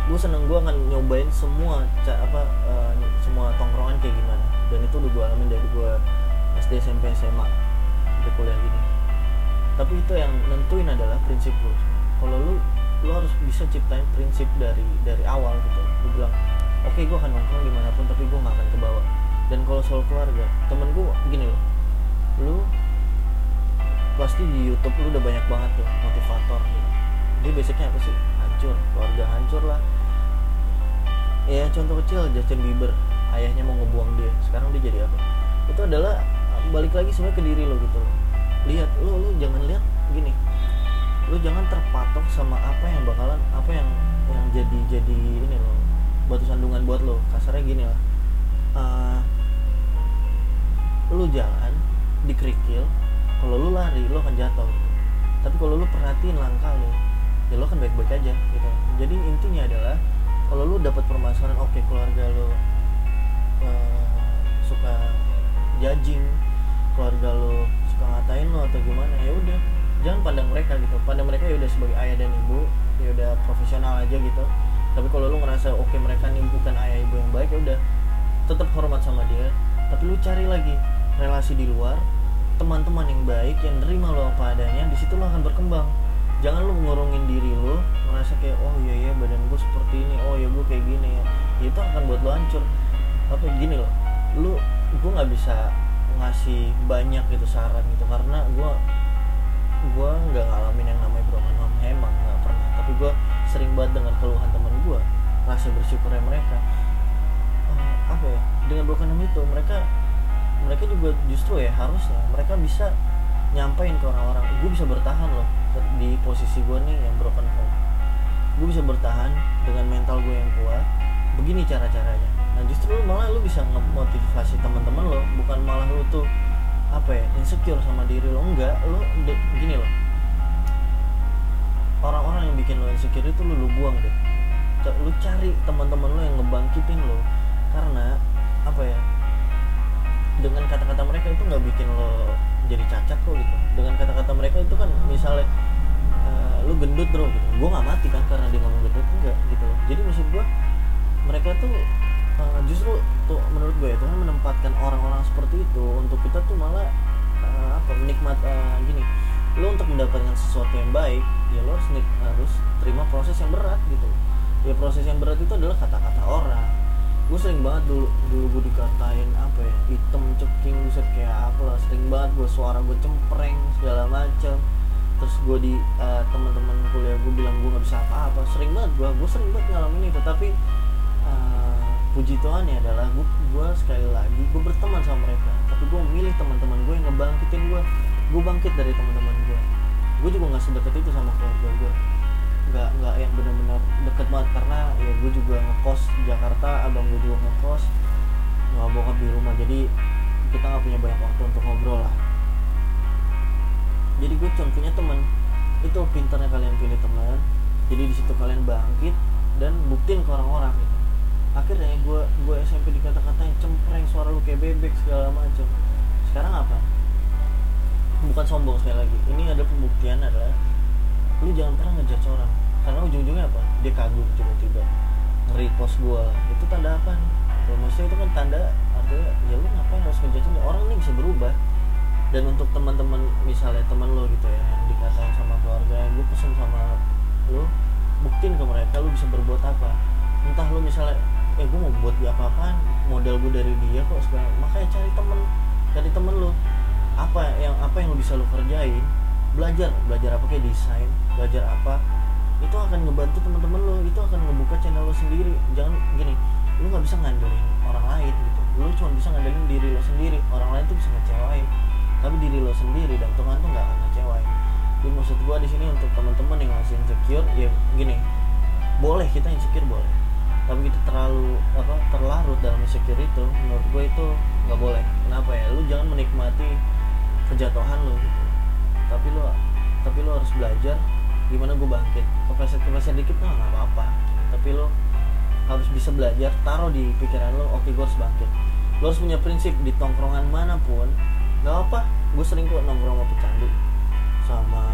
Gue seneng gue akan nyobain semua ca- apa eh, semua tongkrongan kayak gimana. Dan itu udah gue alamin dari gue SD SMP SMA sampai kuliah gini. Tapi itu yang nentuin adalah prinsip lu. Kalau lu lu harus bisa ciptain prinsip dari dari awal gitu. Lu bilang oke gue akan nongkrong di mana pun tapi gue gak akan ke bawah. Dan kalau soal keluarga temen gue gini loh. Lu pasti di YouTube lu udah banyak banget tuh motivator gitu. Dia basicnya apa sih? Hancur keluarga hancur lah. Ya contoh kecil Justin Bieber. Ayahnya mau ngebuang dia. Sekarang dia jadi apa? Itu adalah balik lagi sebenarnya ke diri lo gitu loh. Lihat lo lo jangan lihat gini. Lo jangan terpatok sama apa yang bakalan apa yang yang jadi jadi ini loh. Batu sandungan buat lo. Kasarnya gini lah. Eh, lo jalan dikerikil. Kalau lo lari lo akan jatuh. Tapi kalau lo perhatiin langkah lo ya lo akan baik-baik aja gitu. Jadi intinya adalah kalau lo dapat permasalahan oke keluarga lo eh, suka judging keluarga lo suka ngatain lo atau gimana ya udah jangan pandang mereka gitu. Pandang mereka ya udah sebagai ayah dan ibu ya udah profesional aja gitu. Tapi kalau lu ngerasa oke mereka nih bukan ayah ibu yang baik ya udah tetap hormat sama dia. Tapi lu cari lagi relasi di luar teman-teman yang baik yang nerima lo apa adanya di situ lo akan berkembang jangan lu ngurungin diri lo merasa kayak oh iya ya badan gue seperti ini oh ya gue kayak gini ya. Ya itu akan buat lo hancur. Tapi gini loh. Lu gue nggak bisa ngasih banyak gitu saran gitu karena gue gue nggak ngalamin yang namanya broken home emang nggak pernah. Tapi gue sering banget dengar keluhan temen gue rasa bersyukurnya mereka. Eh, apa ya dengan broken home itu mereka mereka juga justru ya harusnya mereka bisa nyampein ke orang-orang. Gue bisa bertahan loh di posisi gue nih yang broken home gue bisa bertahan dengan mental gue yang kuat. Begini cara-caranya. Nah justru malah lu bisa ngemotivasi teman-teman lo bukan malah lu tuh apa ya insecure sama diri lo. Enggak de- gini loh. Orang-orang yang bikin lo insecure itu lu lu buang deh. Lu cari teman-teman lo yang ngebangkitin lo. Karena apa ya dengan kata-kata mereka itu nggak bikin lo jadi cacat kok gitu. Dengan kata-kata mereka itu kan misalnya eh, lu gendut bro gitu. Gue nggak mati kan karena dia ngomong gendut enggak gitu jadi maksud gue mereka tuh eh, justru tuh menurut gue itu kan menempatkan orang-orang seperti itu untuk kita tuh malah eh, apa menikmat eh, gini. Lo untuk mendapatkan sesuatu yang baik ya lo harus harus terima proses yang berat gitu. Ya proses yang berat itu adalah kata-kata orang gue sering banget dulu dulu gue dikatain apa ya hitam ceking buset kayak apa lah. Sering banget gue suara gue cempreng segala macam terus gue di eh, teman-teman kuliah gue bilang gue nggak bisa apa-apa. Sering banget gue gue sering banget ngalamin itu. Tapi eh, puji Tuhan ya adalah gue gue sekali lagi gue berteman sama mereka. Tapi gue memilih teman-teman gue yang ngebangkitin gue gue bangkit dari teman-teman gue gue juga nggak sedekat itu sama keluarga gue nggak nggak yang benar-benar deket banget. Karena ya gue juga ngekos di Jakarta abang gue juga ngekos nggak bokap di rumah. Jadi kita nggak punya banyak waktu untuk ngobrol lah. Jadi gue punya teman. Itu pintarnya kalian pilih teman. Jadi di situ kalian bangkit dan buktiin ke orang-orang. Gitu akhirnya gue gue SMP dikata-katain cempreng suara lu kayak bebek segala macam sekarang apa? Bukan sombong sekali lagi. Ini ada pembuktian adalah lu jangan pernah ngejudge orang karena ujung-ujungnya apa? Dia kagum tiba-tiba. Nge-repost gua itu tanda apa nih? Ya, maksudnya itu kan tanda artinya ya lu ngapain harus ngejudge dia? orang ini bisa berubah. Dan untuk teman-teman misalnya teman lo gitu ya yang dikatain sama keluarga gue pesen sama lu buktiin ke mereka lu bisa berbuat apa. Entah lu misalnya eh gue mau buat dia apa-apaan? Model gue dari dia kok sekarang makanya cari temen cari temen lu. Apa yang apa yang lu bisa lu kerjain? Belajar belajar apa kayak desain belajar apa itu akan ngebantu teman-teman lo itu akan ngebuka channel lo sendiri. Jangan gini lu nggak bisa ngandelin orang lain gitu. Lu cuma bisa ngandelin diri lo sendiri. Orang lain tuh bisa ngecewain. Tapi diri lo sendiri dan Tuhan tuh nggak akan ngecewain. Jadi maksud gua di sini untuk teman-teman yang masih insecure ya gini boleh kita insecure boleh. Tapi kita terlalu apa terlarut dalam insecure itu menurut gue itu nggak boleh. Kenapa ya? Lu jangan menikmati kejatuhan lo gitu. Tapi lo tapi lo harus belajar gimana gue bangkit. Kepleset kepleset dikit mah nggak apa-apa. Tapi lo harus bisa belajar taruh di pikiran lo oke gue harus bangkit. Lo harus punya prinsip di tongkrongan mana pun nggak apa gue sering kok nongkrong sama pecandu sama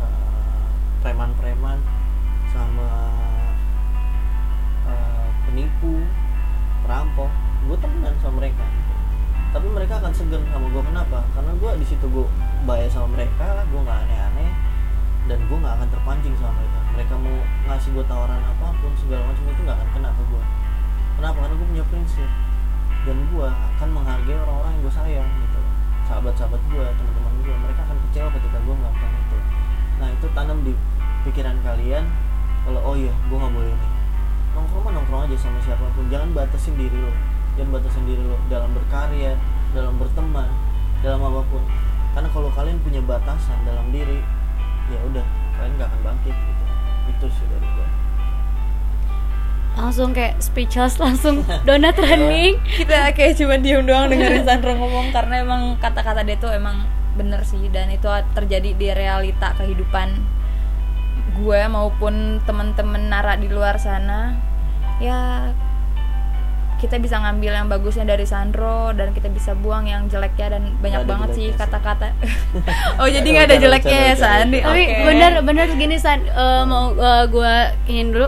eh, preman-preman sama eh, penipu perampok. Gue temenan sama mereka. Tapi mereka akan segan sama gue kenapa? Karena gue di situ gue baik sama mereka gue nggak aneh-aneh dan gue nggak akan terpancing sama mereka. Mereka mau ngasih gue tawaran apa pun segala macam itu nggak akan kena ke gue kenapa? Karena gue punya prinsip. Dan gue akan menghargai orang-orang yang gue sayang gitu. Sahabat-sahabat gue teman-teman gue mereka akan kecewa ketika gue melakukan itu. Nah itu tanam di pikiran kalian kalau oh iya gue nggak boleh ini. Nongkrong mah nongkrong aja sama siapa pun. Jangan batasin diri lo. Jangan batasin diri lo dalam berkarya dalam berteman dalam apa pun. Karena kalau kalian punya batasan dalam diri ya udah kalian gak akan bangkit gitu. Itu sih dari gue langsung kayak speechless langsung donat running. Kita kayak cuma diem doang dengerin Sandra ngomong karena emang kata-kata dia tuh emang bener sih dan itu terjadi di realita kehidupan gue maupun temen-temen nara di luar sana. Ya kita bisa ngambil yang bagusnya dari Sandro dan kita bisa buang yang jeleknya dan banyak banget sih kata-kata. Oh jadi nggak ada jeleknya ya Sandi tapi Oke. bener bener gini san. Eh, mau gue ingin dulu.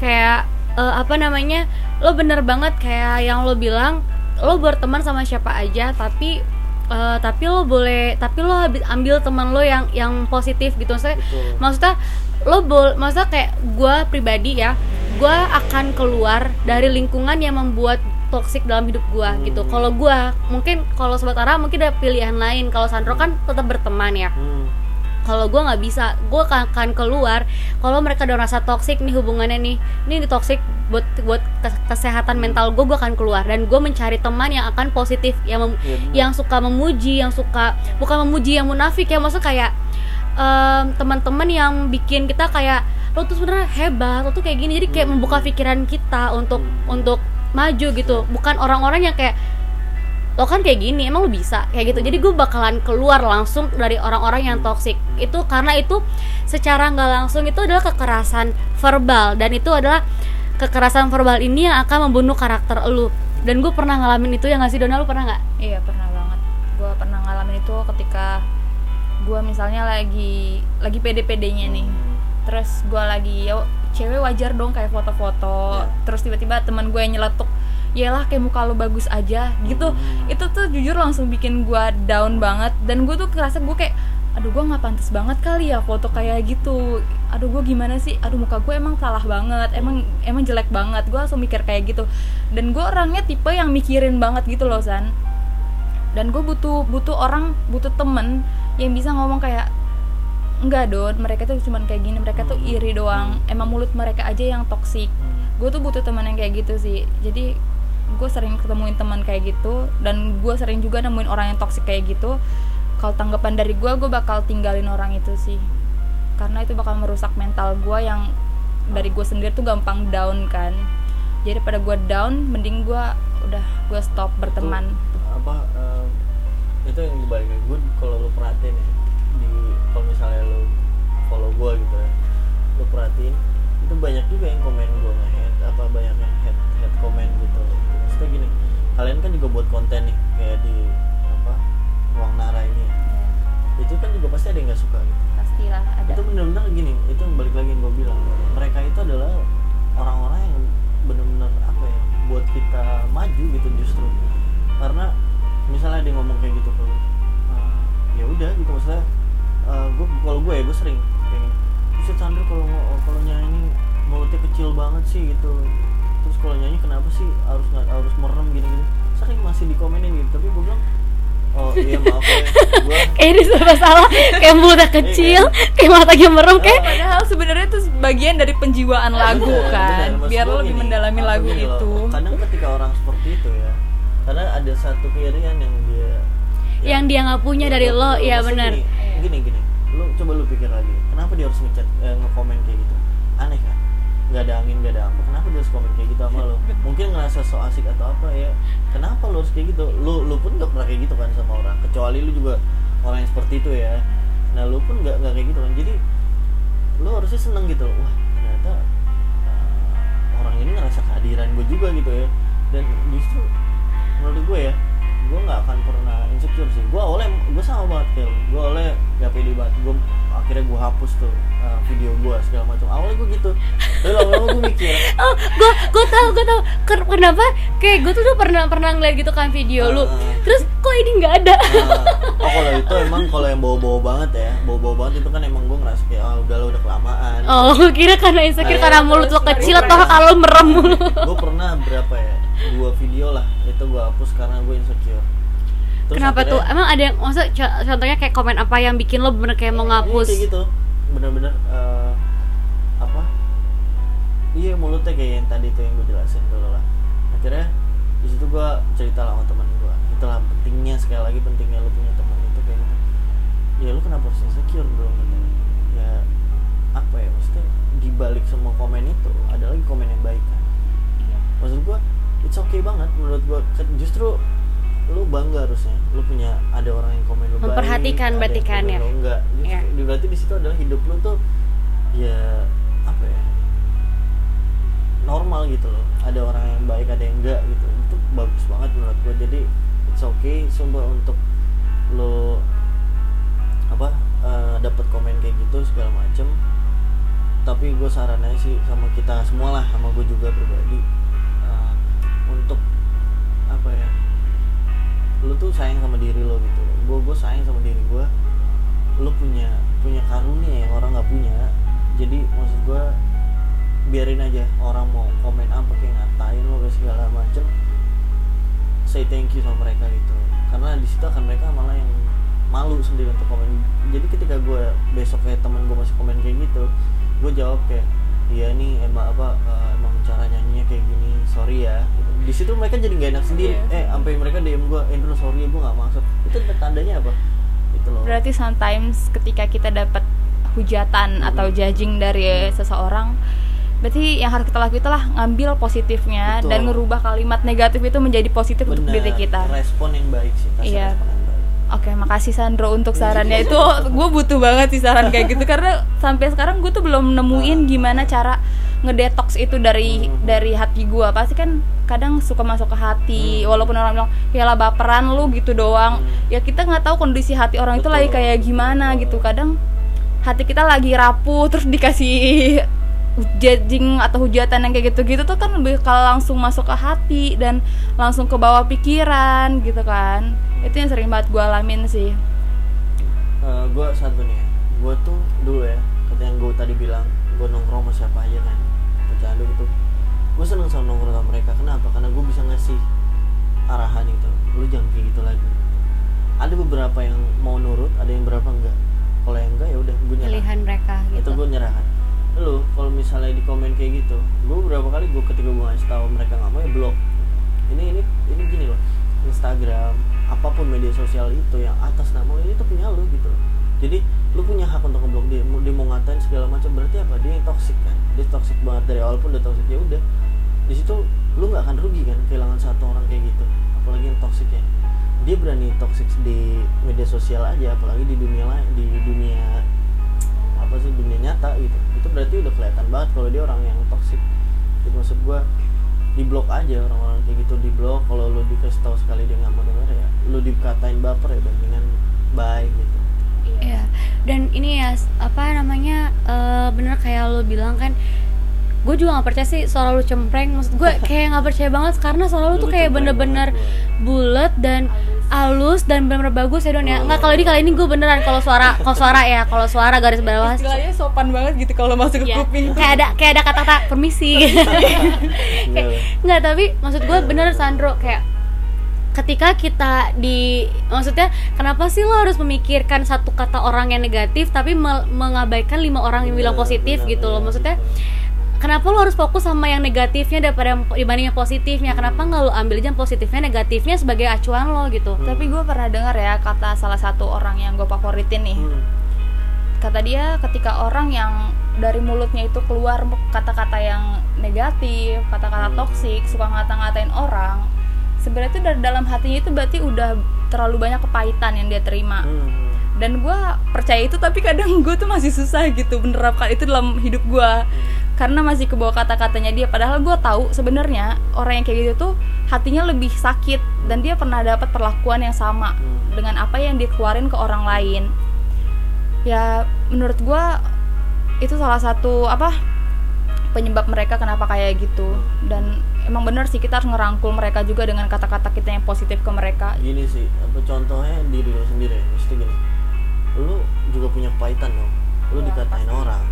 Kayak eh, apa namanya? Lo bener banget kayak yang lo bilang lo berteman sama siapa aja tapi eh, tapi lo boleh tapi lo habis ambil teman lo yang yang positif gitu. Maksudnya Betul. maksudnya lo bol maksudnya kayak gue pribadi ya gue akan keluar dari lingkungan yang membuat toxic dalam hidup gua Hmm. gitu kalau gua mungkin kalau sobat Ara mungkin ada pilihan lain. Kalau Sandro kan tetap berteman ya. Hmm. kalau gue nggak bisa gue akan, akan keluar. Kalau mereka udah rasa toxic nih hubungannya nih ini toxic buat buat kes- kesehatan mental gue gue akan keluar. Dan gue mencari teman yang akan positif yang mem- Iya, yang suka memuji yang suka bukan memuji yang munafik ya. Maksud kayak em, teman-teman yang bikin kita kayak lo tuh sebenarnya hebat lo tuh kayak gini. Jadi kayak membuka pikiran kita untuk untuk maju gitu. Bukan orang-orang yang kayak lo kan kayak gini emang lo bisa? Kayak gitu. Jadi gue bakalan keluar langsung dari orang-orang yang toxic. Itu karena itu secara nggak langsung itu adalah kekerasan verbal. Dan itu adalah kekerasan verbal ini yang akan membunuh karakter lu. Dan gue pernah ngalamin itu ya nggak sih Dona? Lu pernah nggak? Iya pernah banget. Gue pernah ngalamin itu ketika gue misalnya lagi lagi pede-pedenya nih. Terus gue lagi ya cewek wajar dong kayak foto-foto. Ya. Terus tiba-tiba teman gue nyeletuk, yalah kayak muka lo bagus aja gitu. Itu tuh jujur langsung bikin gue down banget. Dan gue tuh kerasa gue kayak, aduh gue nggak pantas banget kali ya foto kayak gitu. Aduh gue gimana sih? Aduh muka gue emang salah banget. Emang emang jelek banget. Gue langsung mikir kayak gitu. Dan gue orangnya tipe yang mikirin banget gitu loh san dan gue butuh butuh orang butuh temen yang bisa ngomong kayak enggak don mereka tuh cuman kayak gini mereka tuh iri doang. Emang mulut mereka aja yang toksik gue tuh butuh teman yang kayak gitu sih. Jadi gue sering ketemuin teman kayak gitu dan gue sering juga nemuin orang yang toksik kayak gitu. Kalau tanggapan dari gue gue bakal tinggalin orang itu sih. Karena itu bakal merusak mental gue yang dari gue sendiri tuh gampang down kan. Jadi pada gue down mending gue udah gue stop berteman. Apa eh, itu yang dibalik lagi. Gue kalau lu perhatiin ya di kalau misalnya lu follow gue gitu ya lu perhatiin itu banyak juga yang komen gue nge-head apa banyak yang head head komen gitu. Maksudnya gini kalian kan juga buat konten nih kayak di apa ruang nara ini ya. Itu kan juga pasti ada yang nggak suka gitu. Pastilah ada. Itu bener-bener gini itu yang balik lagi yang gue bilang mereka itu adalah orang-orang yang bener-bener apa ya buat kita maju gitu justru. Karena misalnya dia ngomong kayak gitu ke lu eh, ya udah gitu maksudnya. Gue kalau gue ya gue sering kayak gini. Buset Sandro kalau kalau nyanyi mulutnya kecil banget sih gitu. Terus kalau nyanyi kenapa sih harus nggak harus merem gini-gini? Sering masih dikomenin gitu tapi gue bilang oh iya maaf ya gue kayak ini serba salah kayak mulutnya kecil kayak matanya merem kayak Padahal sebenarnya itu bagian dari penjiwaan lagu Bener, kan, biar gua lo lebih gini, mendalami lagu gini itu. kadang ketika orang seperti itu ya karena ada satu keirian yang dia yang dia nggak punya dari lo Maksud ya benar. gini gini lu coba lu pikir lagi kenapa dia harus ngechat eh, ngekomen kayak gitu? Aneh kan? Nggak ada angin nggak ada apa. Kenapa dia harus komen kayak gitu sama lo? Mungkin ngerasa so asik atau apa ya. Kenapa lu harus kayak gitu? Lu lu pun nggak pernah kayak gitu kan sama orang. Kecuali lu juga orang yang seperti itu ya. Nah lu pun nggak nggak kayak gitu kan. Jadi lu harusnya seneng gitu. Wah ternyata uh, orang ini ngerasa kehadiran gue juga gitu ya. Dan justru menurut gue ya gue nggak akan pernah insecure sih. Gue oleh gue sama banget kayak gue oleh gak pede banget. Gue akhirnya gue hapus tuh uh, video gue segala macam. Awalnya gue gitu. Tapi lama-lama gue mikir. Oh gue gue tahu gue Ken- kenapa? Kayak gue tuh, tuh pernah pernah ngeliat gitu kan video lu. Ah. terus kok ini nggak ada? Nah, oh kalau itu emang kalau yang bawa-bawa banget ya. Bawa-bawa banget itu kan emang gue ngerasa kayak ah udah lo udah kelamaan. Oh gue kira karena insecure Nah, karena iya, mulut lo terus kecil lagi atau kalau merem. Gue pernah berapa ya dua video lah itu gue hapus karena gue insecure. Terus kenapa akhirnya- tuh? Emang ada yang maksud co- contohnya kayak komen apa yang bikin lo bener kayak mau Iya, ngapus? kayak gitu. Bener-bener eh, apa? Iya mulutnya kayak yang tadi tuh yang gue jelasin dulu lah. Akhirnya di situ gue cerita lah sama teman gue itulah pentingnya sekali lagi pentingnya lu punya teman itu kayak gitu. Ya lu kenapa harus insecure dong katanya ya apa ya? Maksudnya dibalik semua komen itu ada lagi komen yang baik kan? Iya. maksud gua it's okay banget menurut gua. Ke- justru lu bangga harusnya. Lu punya ada orang yang komen lu baik Memperhatikan ada berarti kan ya? lu enggak. Justru di- berarti di situ adalah hidup lu tuh ya apa ya normal gitu loh. Ada orang yang baik ada yang enggak gitu. Itu bagus banget menurut gua. Jadi it's okay sumpah untuk lo apa eh, dapat komen kayak gitu segala macem. Tapi gue sarannya sih sama kita semua lah sama gue juga pribadi untuk apa ya lu tuh sayang sama diri lo gitu. Gue gue sayang sama diri gue lu punya punya karunia yang orang nggak punya. Jadi maksud gue biarin aja orang mau komen apa kayak ngatain lo segala macem. Say thank you sama mereka gitu. Karena di situ akan mereka malah yang malu sendiri untuk komen. Jadi ketika gue besok kayak teman gue masih komen kayak gitu gue jawab kayak iya nih emang apa eh, emang cara nyanyinya kayak gini sorry ya gitu. di situ mereka jadi nggak enak sendiri Iya. eh sampai mereka dm gue Andrew sorry gue nggak maksud itu tandanya apa itu loh berarti sometimes ketika kita dapat hujatan atau Mm-mm. judging dari seseorang berarti yang harus kita lakukan itulah ngambil positifnya Betul. dan ngerubah kalimat negatif itu menjadi positif untuk Benar, diri kita respon yang baik sih kasih Iya. respon Oke, makasih Sandro untuk sarannya itu. Gue butuh banget sih saran kayak gitu karena sampai sekarang gue tuh belum nemuin gimana cara ngedetox itu dari Hmm. dari hati gue. Pasti kan kadang suka masuk ke hati, Hmm. walaupun orang bilang ya lah baperan lu gitu doang. Hmm. Ya kita nggak tahu kondisi hati orang itu Betul. lagi kayak gimana gitu. Kadang hati kita lagi rapuh terus dikasih judging atau hujatan yang kayak gitu-gitu tuh kan lebih kalau langsung masuk ke hati dan langsung ke bawah pikiran gitu kan. Itu yang sering banget gue alamin sih. Gue satu nih. Ya gue tuh dulu ya kata yang gue tadi bilang gue nongkrong sama siapa aja kan bercanda gitu gue seneng sama nongkrong sama mereka. Kenapa? Karena gue bisa ngasih arahan itu lu jangan kayak gitu lagi. Ada beberapa yang mau nurut ada yang berapa enggak. Kalau yang enggak ya udah gue nyerah. Pilihan mereka itu gitu. gue nyerah lu kalau misalnya di komen kayak gitu gue beberapa kali gue ketika gue ngasih tahu mereka nggak mau ya blok. Ini ini ini gini loh Instagram apa pun media sosial itu yang atas nama ini tuh punya lu gitu loh. Jadi lu punya hak untuk ngeblok dia dia mau ngatain segala macam berarti apa? Dia yang toxic kan? Dia toxic banget dari awal pun udah toxic ya udah. Di situ lu nggak akan rugi kan kehilangan satu orang kayak gitu apalagi yang toxic ya. Dia berani toxic di media sosial aja apalagi di dunia lain di dunia apa sih dunia nyata gitu. Itu berarti udah kelihatan banget kalau dia orang yang toxic. Jadi maksud gua di blok aja orang-orang kayak gitu di blok kalau lu dikasih tahu sekali dia nggak mau denger ya lu dikatain baper ya bandingan bye gitu. Iya. Dan ini ya apa namanya eh, bener kayak lo bilang kan gue juga nggak percaya sih suara lu cempreng. Maksud gue kayak nggak percaya banget karena suara lu Lu tuh kayak bener-bener bulat dan halus dan bener-bener bagus ya Don ya. Nggak kalau ini kali ini gue beneran kalau suara kalau suara ya kalau suara garis bawah. Istilahnya sopan banget gitu kalau masuk ke Iya, kuping. Kayak ada kayak ada kata-kata permisi kayak nggak tapi maksud gue bener Sandro kayak ketika kita di maksudnya kenapa sih lo harus memikirkan satu kata orang yang negatif tapi me- mengabaikan lima orang yang bilang Bener, positif bener, gitu loh? maksudnya gitu. Kenapa lo harus fokus sama yang negatifnya daripada yang dibanding yang positifnya kenapa nggak lo ambil aja yang positifnya negatifnya sebagai acuan lo gitu Hmm. tapi gue pernah dengar ya kata salah satu orang yang gue favoritin nih Hmm. kata dia ketika orang yang dari mulutnya itu keluar kata-kata yang negatif kata-kata Hmm. toksik suka ngata-ngatain orang sebenarnya itu dari dalam hatinya itu berarti udah terlalu banyak kepahitan yang dia terima Hmm. dan gue percaya itu tapi kadang gue tuh masih susah gitu menerapkan itu dalam hidup gue karena masih kebawa kata-katanya dia. Padahal gue tahu sebenarnya orang yang kayak gitu tuh hatinya lebih sakit dan dia pernah dapat perlakuan yang sama Hmm. dengan apa yang dia keluarin ke orang lain. Ya menurut gue itu salah satu apa penyebab mereka kenapa kayak gitu. Dan emang bener sih kita harus ngerangkul mereka juga dengan kata-kata kita yang positif ke mereka. Gini sih apa contohnya diri lo sendiri. Mesti gini lu juga punya kepahitan dong. Lu Ya, dikatain pasti. orang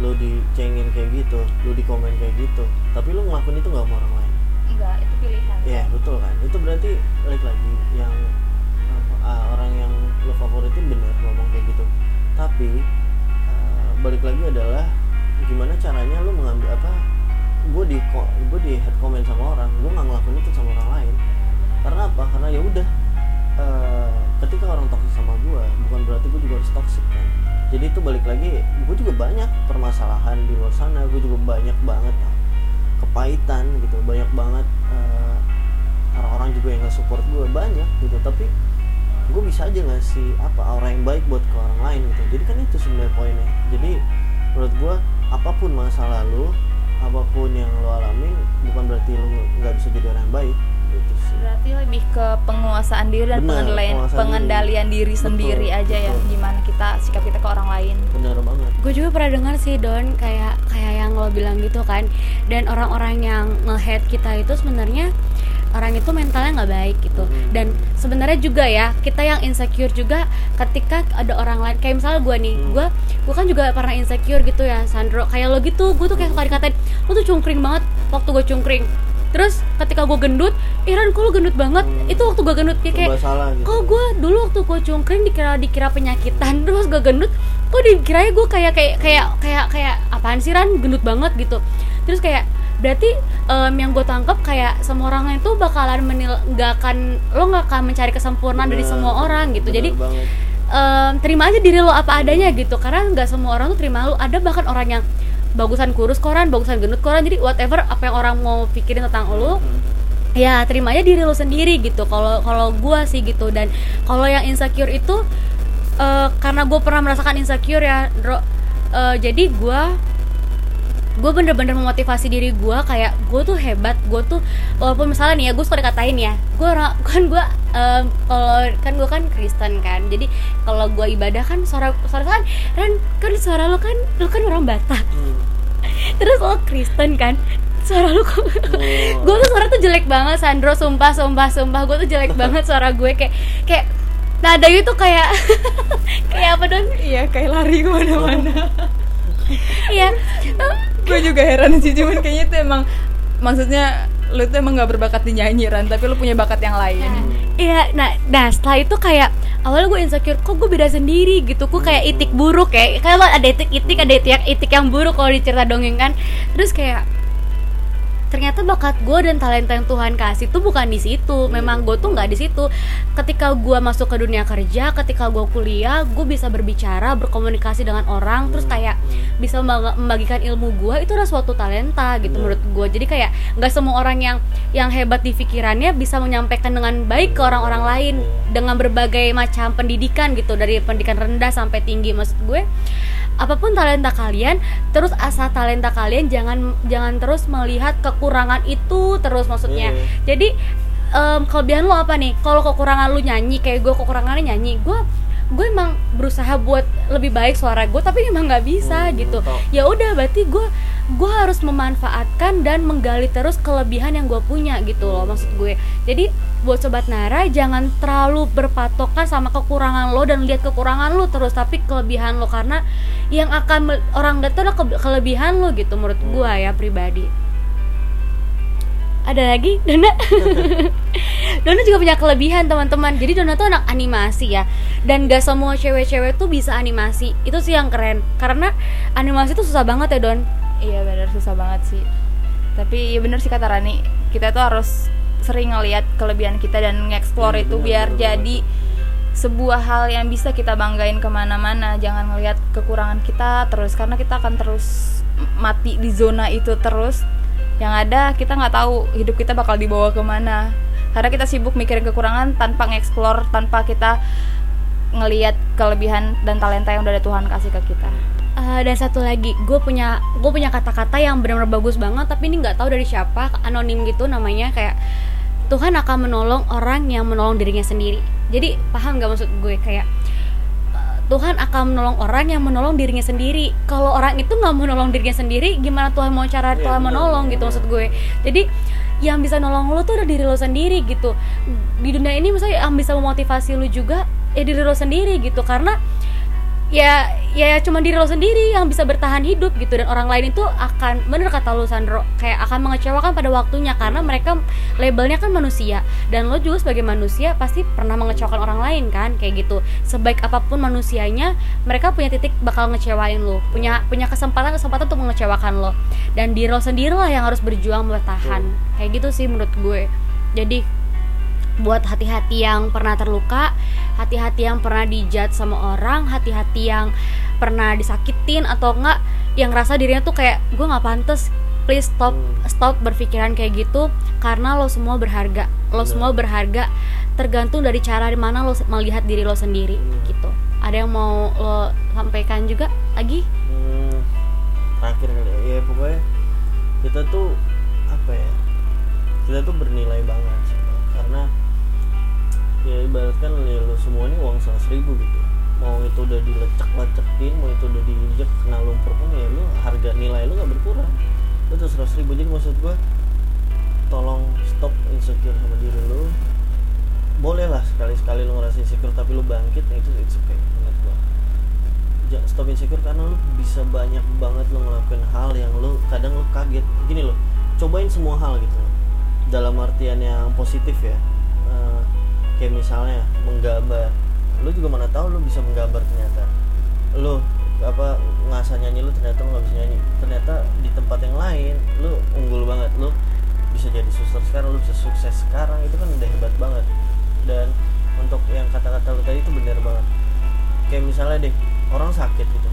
lu dicengin kayak gitu lu dikomen kayak gitu tapi lu ngelakuin itu nggak sama orang lain? Enggak itu pilihan. Iya betul kan? Itu berarti balik lagi yang apa, ah, orang yang lo favoritin bener ngomong kayak gitu. Tapi ah, balik lagi adalah gimana caranya lo mengambil apa gue di gue di head comment sama orang gue nggak ngelakuin itu sama orang lain. Karena apa? Karena ya udah eh, ketika orang toksik sama gue bukan berarti gue juga harus toksik kan jadi itu balik lagi gue juga banyak permasalahan di luar sana gue juga banyak banget kepahitan gitu banyak banget eh, orang-orang juga yang nggak support gue banyak gitu. Tapi gue bisa aja ngasih apa aura yang baik buat ke orang lain gitu. Jadi kan itu sebenarnya poinnya. Jadi menurut gue apa pun masa lalu apa pun yang lo alamin bukan berarti lo nggak bisa jadi orang yang baik gitu sih Berarti lebih ke penguasaan diri dan Benar, pengendalian pengendalian diri, Betul, sendiri aja ya betul. gimana kita sikap kita ke orang lain. benar banget gue juga pernah dengar sih Don kayak kayak yang lo bilang gitu kan dan orang-orang yang nge-hate kita itu sebenarnya orang itu mentalnya nggak baik gitu Mhm. dan sebenarnya juga ya kita yang insecure juga ketika ada orang lain kayak misalnya gue nih Hmm. gue gue kan juga pernah insecure gitu ya Sandro kayak lo gitu gue tuh kayak suka dikatain lo tuh cungkring banget waktu gue cungkring terus ketika gue gendut Iran kok lu gendut banget Hmm. itu waktu gue gendut kayak, kayak gitu. kok gue dulu waktu gue cungkring dikira dikira penyakitan terus gue gendut kok dikiranya gue kayak kayak kayak kayak kayak apaan sih Ran gendut banget gitu terus kayak berarti em, yang gue tangkap kayak semua orang itu bakalan menil nggak akan lo nggak akan mencari kesempurnaan dari Bener, semua orang gitu jadi banget. em, terima aja diri lo apa adanya gitu karena nggak semua orang tuh terima lo ada bahkan orang yang bagusan kurus koran bagusan gendut koran jadi whatever apa yang orang mau pikirin tentang lo ya terima aja diri lo sendiri gitu. Kalau kalau gua sih gitu. Dan kalau yang insecure itu eh, karena gue pernah merasakan insecure ya eh, jadi gua gue bener-bener memotivasi diri gue kayak gue tuh hebat gue tuh walaupun misalnya nih ya gue suka dikatain ya gue orang kan gue em, kalau kan gue kan Kristen kan jadi kalau gue ibadah kan suara suara kan kan kan suara lo kan lo kan orang Batak Hmm. terus lo Kristen kan suara lu kok Oh. gue tuh suara tuh jelek banget Sandro sumpah sumpah sumpah gue tuh jelek banget suara gue kayak kayak nada itu kayak kayak apa dong iya kayak lari ke mana-mana iya. Gue juga heran sih cuman kayaknya itu emang maksudnya lu tuh emang gak berbakat di nyanyi Ran tapi lu punya bakat yang lain. Iya nah nah setelah itu kayak awalnya gue insecure kok gue beda sendiri gitu gue kayak itik buruk ya. Kayak ada itik itik ada itik itik yang buruk kalau dicerita dongeng kan. Terus kayak ternyata bakat gue dan talenta yang Tuhan kasih tuh bukan di situ. Memang gue tuh nggak di situ. Ketika gue masuk ke dunia kerja ketika gue kuliah gue bisa berbicara berkomunikasi dengan orang terus kayak bisa membagikan ilmu gue itu adalah suatu talenta gitu menurut gue jadi kayak nggak semua orang yang yang hebat di pikirannya bisa menyampaikan dengan baik ke orang-orang lain. Dengan berbagai macam pendidikan gitu dari pendidikan rendah sampai tinggi maksud gue apa pun talenta kalian terus asal talenta kalian jangan jangan terus melihat kekurangan itu terus maksudnya. Iya. jadi em, kelebihan lo apa nih? Kalau kekurangan lu nyanyi kayak gue kekurangannya nyanyi gue gue emang berusaha buat lebih baik suara gue tapi emang nggak bisa Hmm, gitu. ya udah berarti gue gue harus memanfaatkan dan menggali terus kelebihan yang gue punya gitu loh maksud gue. Jadi buat sobat Nara jangan terlalu berpatokan sama kekurangan lo dan lihat kekurangan lo terus tapi kelebihan lo. Karena yang akan orang lihat tuh ke- kelebihan lo gitu menurut gue ya pribadi. Ada lagi? Dona? Dona juga punya kelebihan teman-teman. Jadi Dona tuh anak animasi ya. Dan gak semua cewek-cewek tuh bisa animasi. Itu sih yang keren. Karena animasi tuh susah banget ya Don iya bener susah banget sih. Tapi ya bener sih kata Rani kita tuh harus sering ngelihat kelebihan kita dan nge-explore Iya, itu bener, biar bener, jadi sebuah hal yang bisa kita banggain ke mana-mana. Jangan ngelihat kekurangan kita terus karena kita akan terus mati di zona itu terus. Yang ada kita nggak tahu hidup kita bakal dibawa ke mana. Karena kita sibuk mikirin kekurangan tanpa nge-explore tanpa kita ngelihat kelebihan dan talenta yang udah ada Tuhan kasih ke kita Eh, dan satu lagi gue punya gue punya kata-kata yang benar-benar bagus banget tapi ini nggak tahu dari siapa anonim gitu namanya kayak Tuhan akan menolong orang yang menolong dirinya sendiri. Jadi paham nggak maksud gue? Kayak eh, Tuhan akan menolong orang yang menolong dirinya sendiri. Kalau orang itu nggak menolong dirinya sendiri gimana Tuhan mau cara Iya, Tuhan menolong gitu maksud gue? Jadi yang bisa nolong lo tuh udah diri lo sendiri gitu. Di dunia ini misalnya yang bisa memotivasi lo juga ya diri lo sendiri gitu. Karena ya ya cuma diri lo sendiri yang bisa bertahan hidup gitu. Dan orang lain itu akan bener kata lo Sandro kayak akan mengecewakan pada waktunya. Karena mereka labelnya kan manusia. Dan lo juga sebagai manusia pasti pernah mengecewakan orang lain kan kayak gitu. Sebaik apa pun manusianya mereka punya titik bakal ngecewain lo. Punya punya kesempatan kesempatan untuk mengecewakan lo. Dan diri lo sendirilah yang harus berjuang bertahan kayak gitu sih menurut gue. Jadi buat hati-hati yang pernah terluka, hati-hati yang pernah dijat sama orang, hati-hati yang pernah disakitin atau enggak yang rasa dirinya tuh kayak gue nggak pantas please stop stop berpikiran kayak gitu karena lo semua berharga lo semua berharga tergantung dari cara di mana lo melihat diri lo sendiri gitu. Ada yang mau lo sampaikan juga lagi? Hmm, terakhir kali ya. ya pokoknya kita tuh apa ya kita tuh bernilai banget sih, karena ya ibaratkan ya, lu semua ini uang seratus ribu gitu. Mau itu udah dilecek-lecekin mau itu udah diinjek kena lumpur pun ya lu harga nilai lu gak berkurang. Tuh seratus ribu jadi maksud gua tolong stop insecure sama diri lu. Boleh lah sekali-sekali lu ngerasa insecure tapi lu bangkit ya itu it's okay menurut Ja- stop insecure karena lu bisa banyak banget lu ngelakuin hal yang lu kadang lu kaget. Gini loh cobain semua hal gitu. Dalam artian yang positif ya kayak misalnya menggambar. Lu juga mana tahu lu bisa menggambar ternyata. Lu apa ngasah nyanyi lu ternyata nggak bisa nyanyi. Ternyata di tempat yang lain lu unggul banget. Lu bisa jadi suster sekarang lu bisa sukses sekarang. Itu kan udah hebat banget. Dan untuk yang kata-kata lu tadi itu benar banget. Kayak misalnya deh orang sakit gitu.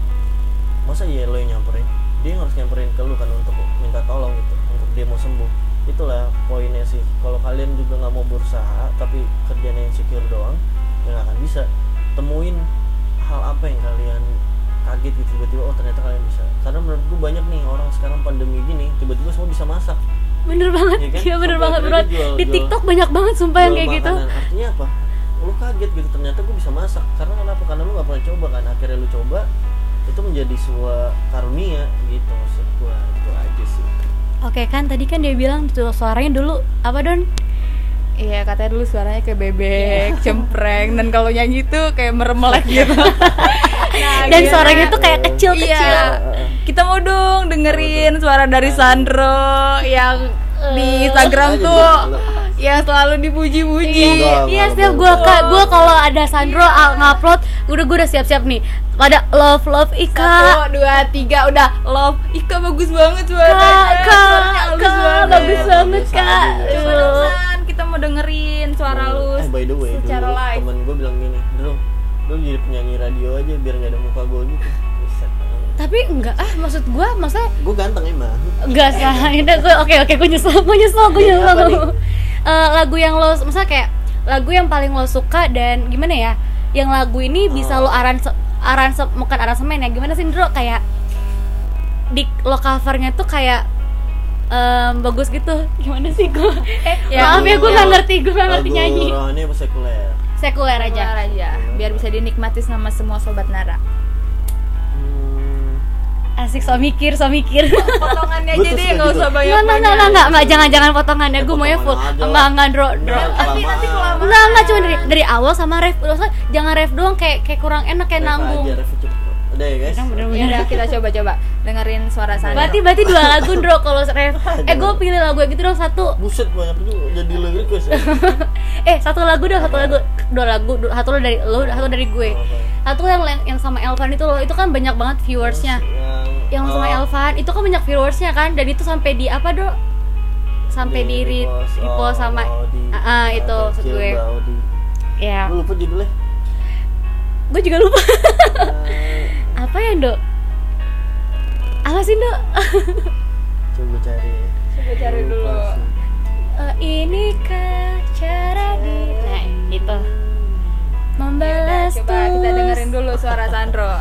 Masa iya lo yang nyamperin? Dia yang harus nyamperin ke lu kan untuk minta tolong gitu untuk dia mau sembuh itulah poinnya sih. Kalau kalian juga nggak mau berusaha tapi kerjanya insecure doang ya nggak akan bisa. Temuin hal apa yang kalian kaget gitu tiba-tiba oh ternyata kalian bisa. Karena menurut gue banyak nih orang sekarang pandemi gini tiba-tiba semua bisa masak. Bener banget. Iya kan? iya bener Sampai banget jual- di TikTok banyak banget sumpah yang kayak gitu. makanan. artinya apa? Lu kaget gitu ternyata gue bisa masak. Karena kenapa? Karena lu nggak pernah coba kan? Akhirnya lu coba itu menjadi sebuah karunia gitu maksud gue itu aja sih oke kan tadi kan dia bilang tuh suaranya dulu apa don Iya katanya dulu suaranya kayak bebek, cempreng dan kalau nyanyi tuh kayak meremelek gitu. Nah, dan gimana? suaranya tuh kayak kecil kecil Iya. Kita mau dong dengerin suara dari Sandro yang di Instagram tuh. Yang selalu dipuji-puji. Iya enggak, setiap gue kak gue kalau ada Sandro ah, ngupload udah gue udah siap-siap nih. Pada love love Ika. Satu, dua, tiga, udah. Love. Ika bagus banget suaranya. kak kak kak banget. bagus banget kak. Coba dong, San, kita mau dengerin suara lu eh by the way secara dulu live. temen gue bilang gini dulu lu jadi penyanyi radio aja biar nggak ada muka gue gitu. Tapi enggak ah maksud gue maksudnya gue ganteng emang. Enggak sah ini gue oke oke gue nyesel gue nyesel gue Jadi nyesel Eh, lagu yang lo maksudnya kayak lagu yang paling lo suka dan gimana ya yang lagu ini bisa Oh. lo aranse aranse bukan aransemen ya gimana sih Ndro? Kayak di lo covernya tuh kayak em, bagus gitu. Gimana sih gue eh, Ya, maaf ya gue nggak ngerti gue nggak ngerti nyanyi. rohani apa sekuler? Sekuler aja. Keluar aja biar bisa dinikmati sama semua sobat Nara. Asik so mikir so mikir Potongannya aja deh suka nggak usah banyak Nggak, nggak, nggak, nggak, nggak, nggak, jangan, jangan potongannya, Ya, gue maunya full potongan aja Enggak, lah. enggak, Dro, Dro Enggak, Nanti nanti kelamaan. kelamaan. Enggak, enggak, cuma dari, dari awal sama ref jangan ref doang, kayak kayak kurang enak, kayak nanggung. Udah ya guys? Bener, bener, Ya udah kita coba-coba dengerin suara Sandro. Berarti, berarti dua lagu, Dro, kalau ref. Eh, gue pilih lagu yang gitu dong, satu. Buset banyak juga jadi lo request ya. Eh, satu lagu dong, satu lagu. Dua lagu, dua, satu dari lo, satu dari gue. Apa? Satu yang yang sama Elvan itu loh, itu kan banyak banget viewersnya. Yang, Yang sama oh, Elvan, itu kan banyak viewersnya kan. Dan itu sampai di apa, Dro? Sampai di, di, repost, repost oh, sama oh, di- Ah, ah, itu maksud gue. Ya, Lu lupa judulnya. Gue juga lupa. Eh, apa ya dok? Apa sih dok? Coba cari. Coba cari dulu. Sih. Eh, inikah cara di nah itu. Membalas Coba kita dengerin dulu suara Sandro.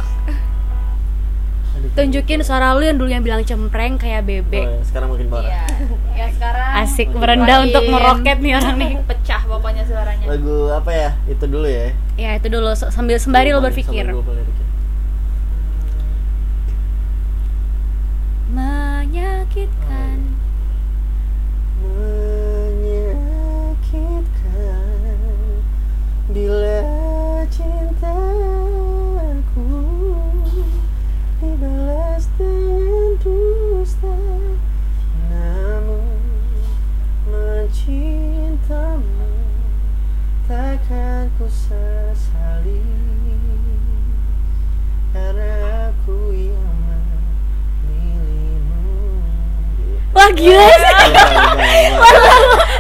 Tunjukin suara lu yang dulu yang bilang cempreng kayak oh, bebek ya, sekarang makin parah. Iya. Ya sekarang asik merendah makin untuk ngeroket nih orang nih. Pecah pokoknya suaranya. lagu apa ya? Itu dulu ya. Ya itu dulu. Sambil sembari lo berpikir. Sambil gua berpikir. menyakitkan menyakitkan gila sih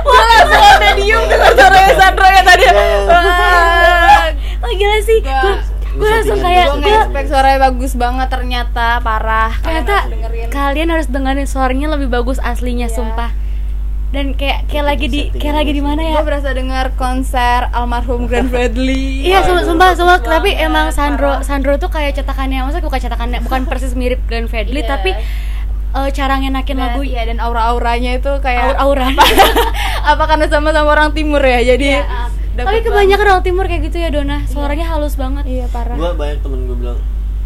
Wah langsung ada diem dengan suaranya Sandro yang tadi. Wah, wah gila sih gue gue langsung kayak Gue nge-expect suaranya bagus banget ternyata parah. Kalian ternyata harus dengerin. kalian harus dengerin suaranya lebih bagus aslinya Iya. sumpah dan kayak kayak lagi di kayak lagi di mana ya Gue berasa denger konser almarhum Grand Bradley. Iya, sumpah, sumpah, sumpah. Bagus tapi emang Sandro, parah. Sandro tuh kayak cetakannya, maksudnya bukan cetakannya, bukan persis mirip Glenn Fredly, Iya. tapi eh, cara ngenakin Dan- lagu iya dan aura-auranya itu kayak aur-auran. apa karena sama-sama orang timur ya jadi Iya. dapet Tapi kebanyakan orang timur kayak gitu ya Dona, suaranya halus banget. iya parah gua banyak temen gue bilang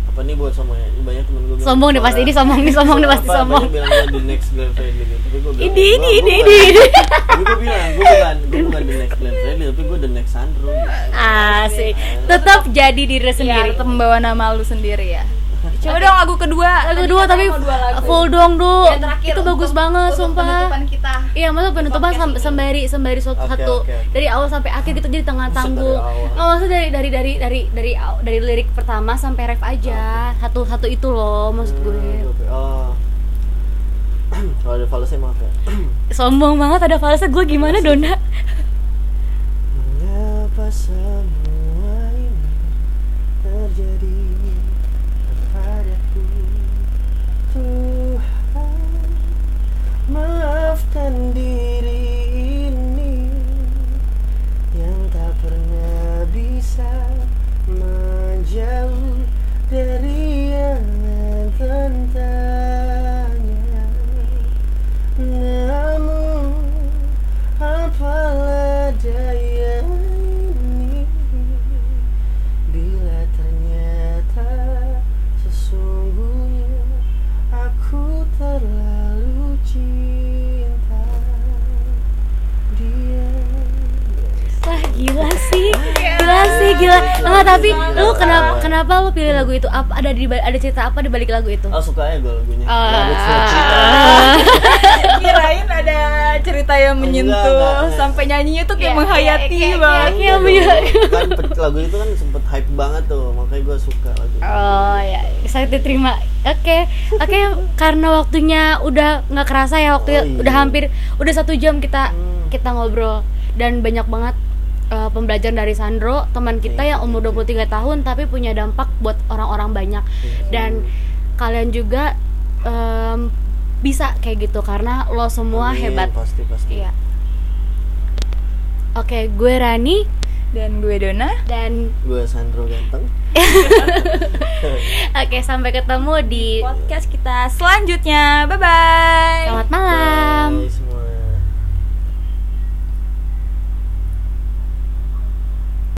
apa nih buat sombongnya banyak temen gue bilang Sombong deh pasti, ini sombong, ini sombong deh pasti Apa, sombong. banyak bilang gua the next Glenn Fredly gitu tapi gue bilang Ini, ini, "Gua- ini, gua ini, ini. tapi gue bilang gue bukan gue bukan the next Glenn Fredly tapi gue the next Sandro gitu. Asik. Tetap jadi diri Iya, sendiri. tetap membawa nama lu sendiri ya Coba dong lagu kedua. lagu Tadi kedua tapi lagu. full dong du Yang terakhir itu bagus untuk- banget untuk sumpah penutupan kita. Iya, masa penutupan sam- ini. sembari sembari suatu Oke, satu oke, oke. dari awal sampai akhir gitu jadi tengah tanggung. dari awal. Nggak maksudnya dari dari dari dari dari dari lirik pertama sampai ref aja satu satu itu loh maksud gue. Hmm, oke. oh kalau ada falsenya maaf ya Sombong banget ada false gue gimana Dona? Mengapa semua ini terjadi Ooh. Enggak tapi lu kenapa kenapa lu pilih lagu itu? Apa ada di ada cerita apa di balik lagu itu? Oh suka ya gue lagunya cerita. Kirain ada cerita yang menyentuh Enggak, enggak. sampai nyanyinya tuh kayak Kayak- menghayati kayak- banget. kayak- Iya, Enggak iya. kan lagu itu kan sempet hype banget tuh makanya gue suka lagu itu. Oh ya, saya diterima. Oke, oke. Karena waktunya udah nggak kerasa ya waktu Oh, iya. udah hampir udah satu jam kita Hmm. kita ngobrol dan banyak banget uh, pembelajaran dari Sandro teman kita yang umur 23 tahun tapi punya dampak buat orang-orang banyak dan kalian juga em, bisa kayak gitu karena lo semua Amin, hebat. pasti pasti Iya. Oke, gue Rani Dan gue Dona. dan gue Sandro ganteng oke sampai ketemu di Podcast kita selanjutnya. Bye bye. selamat malam. Bye,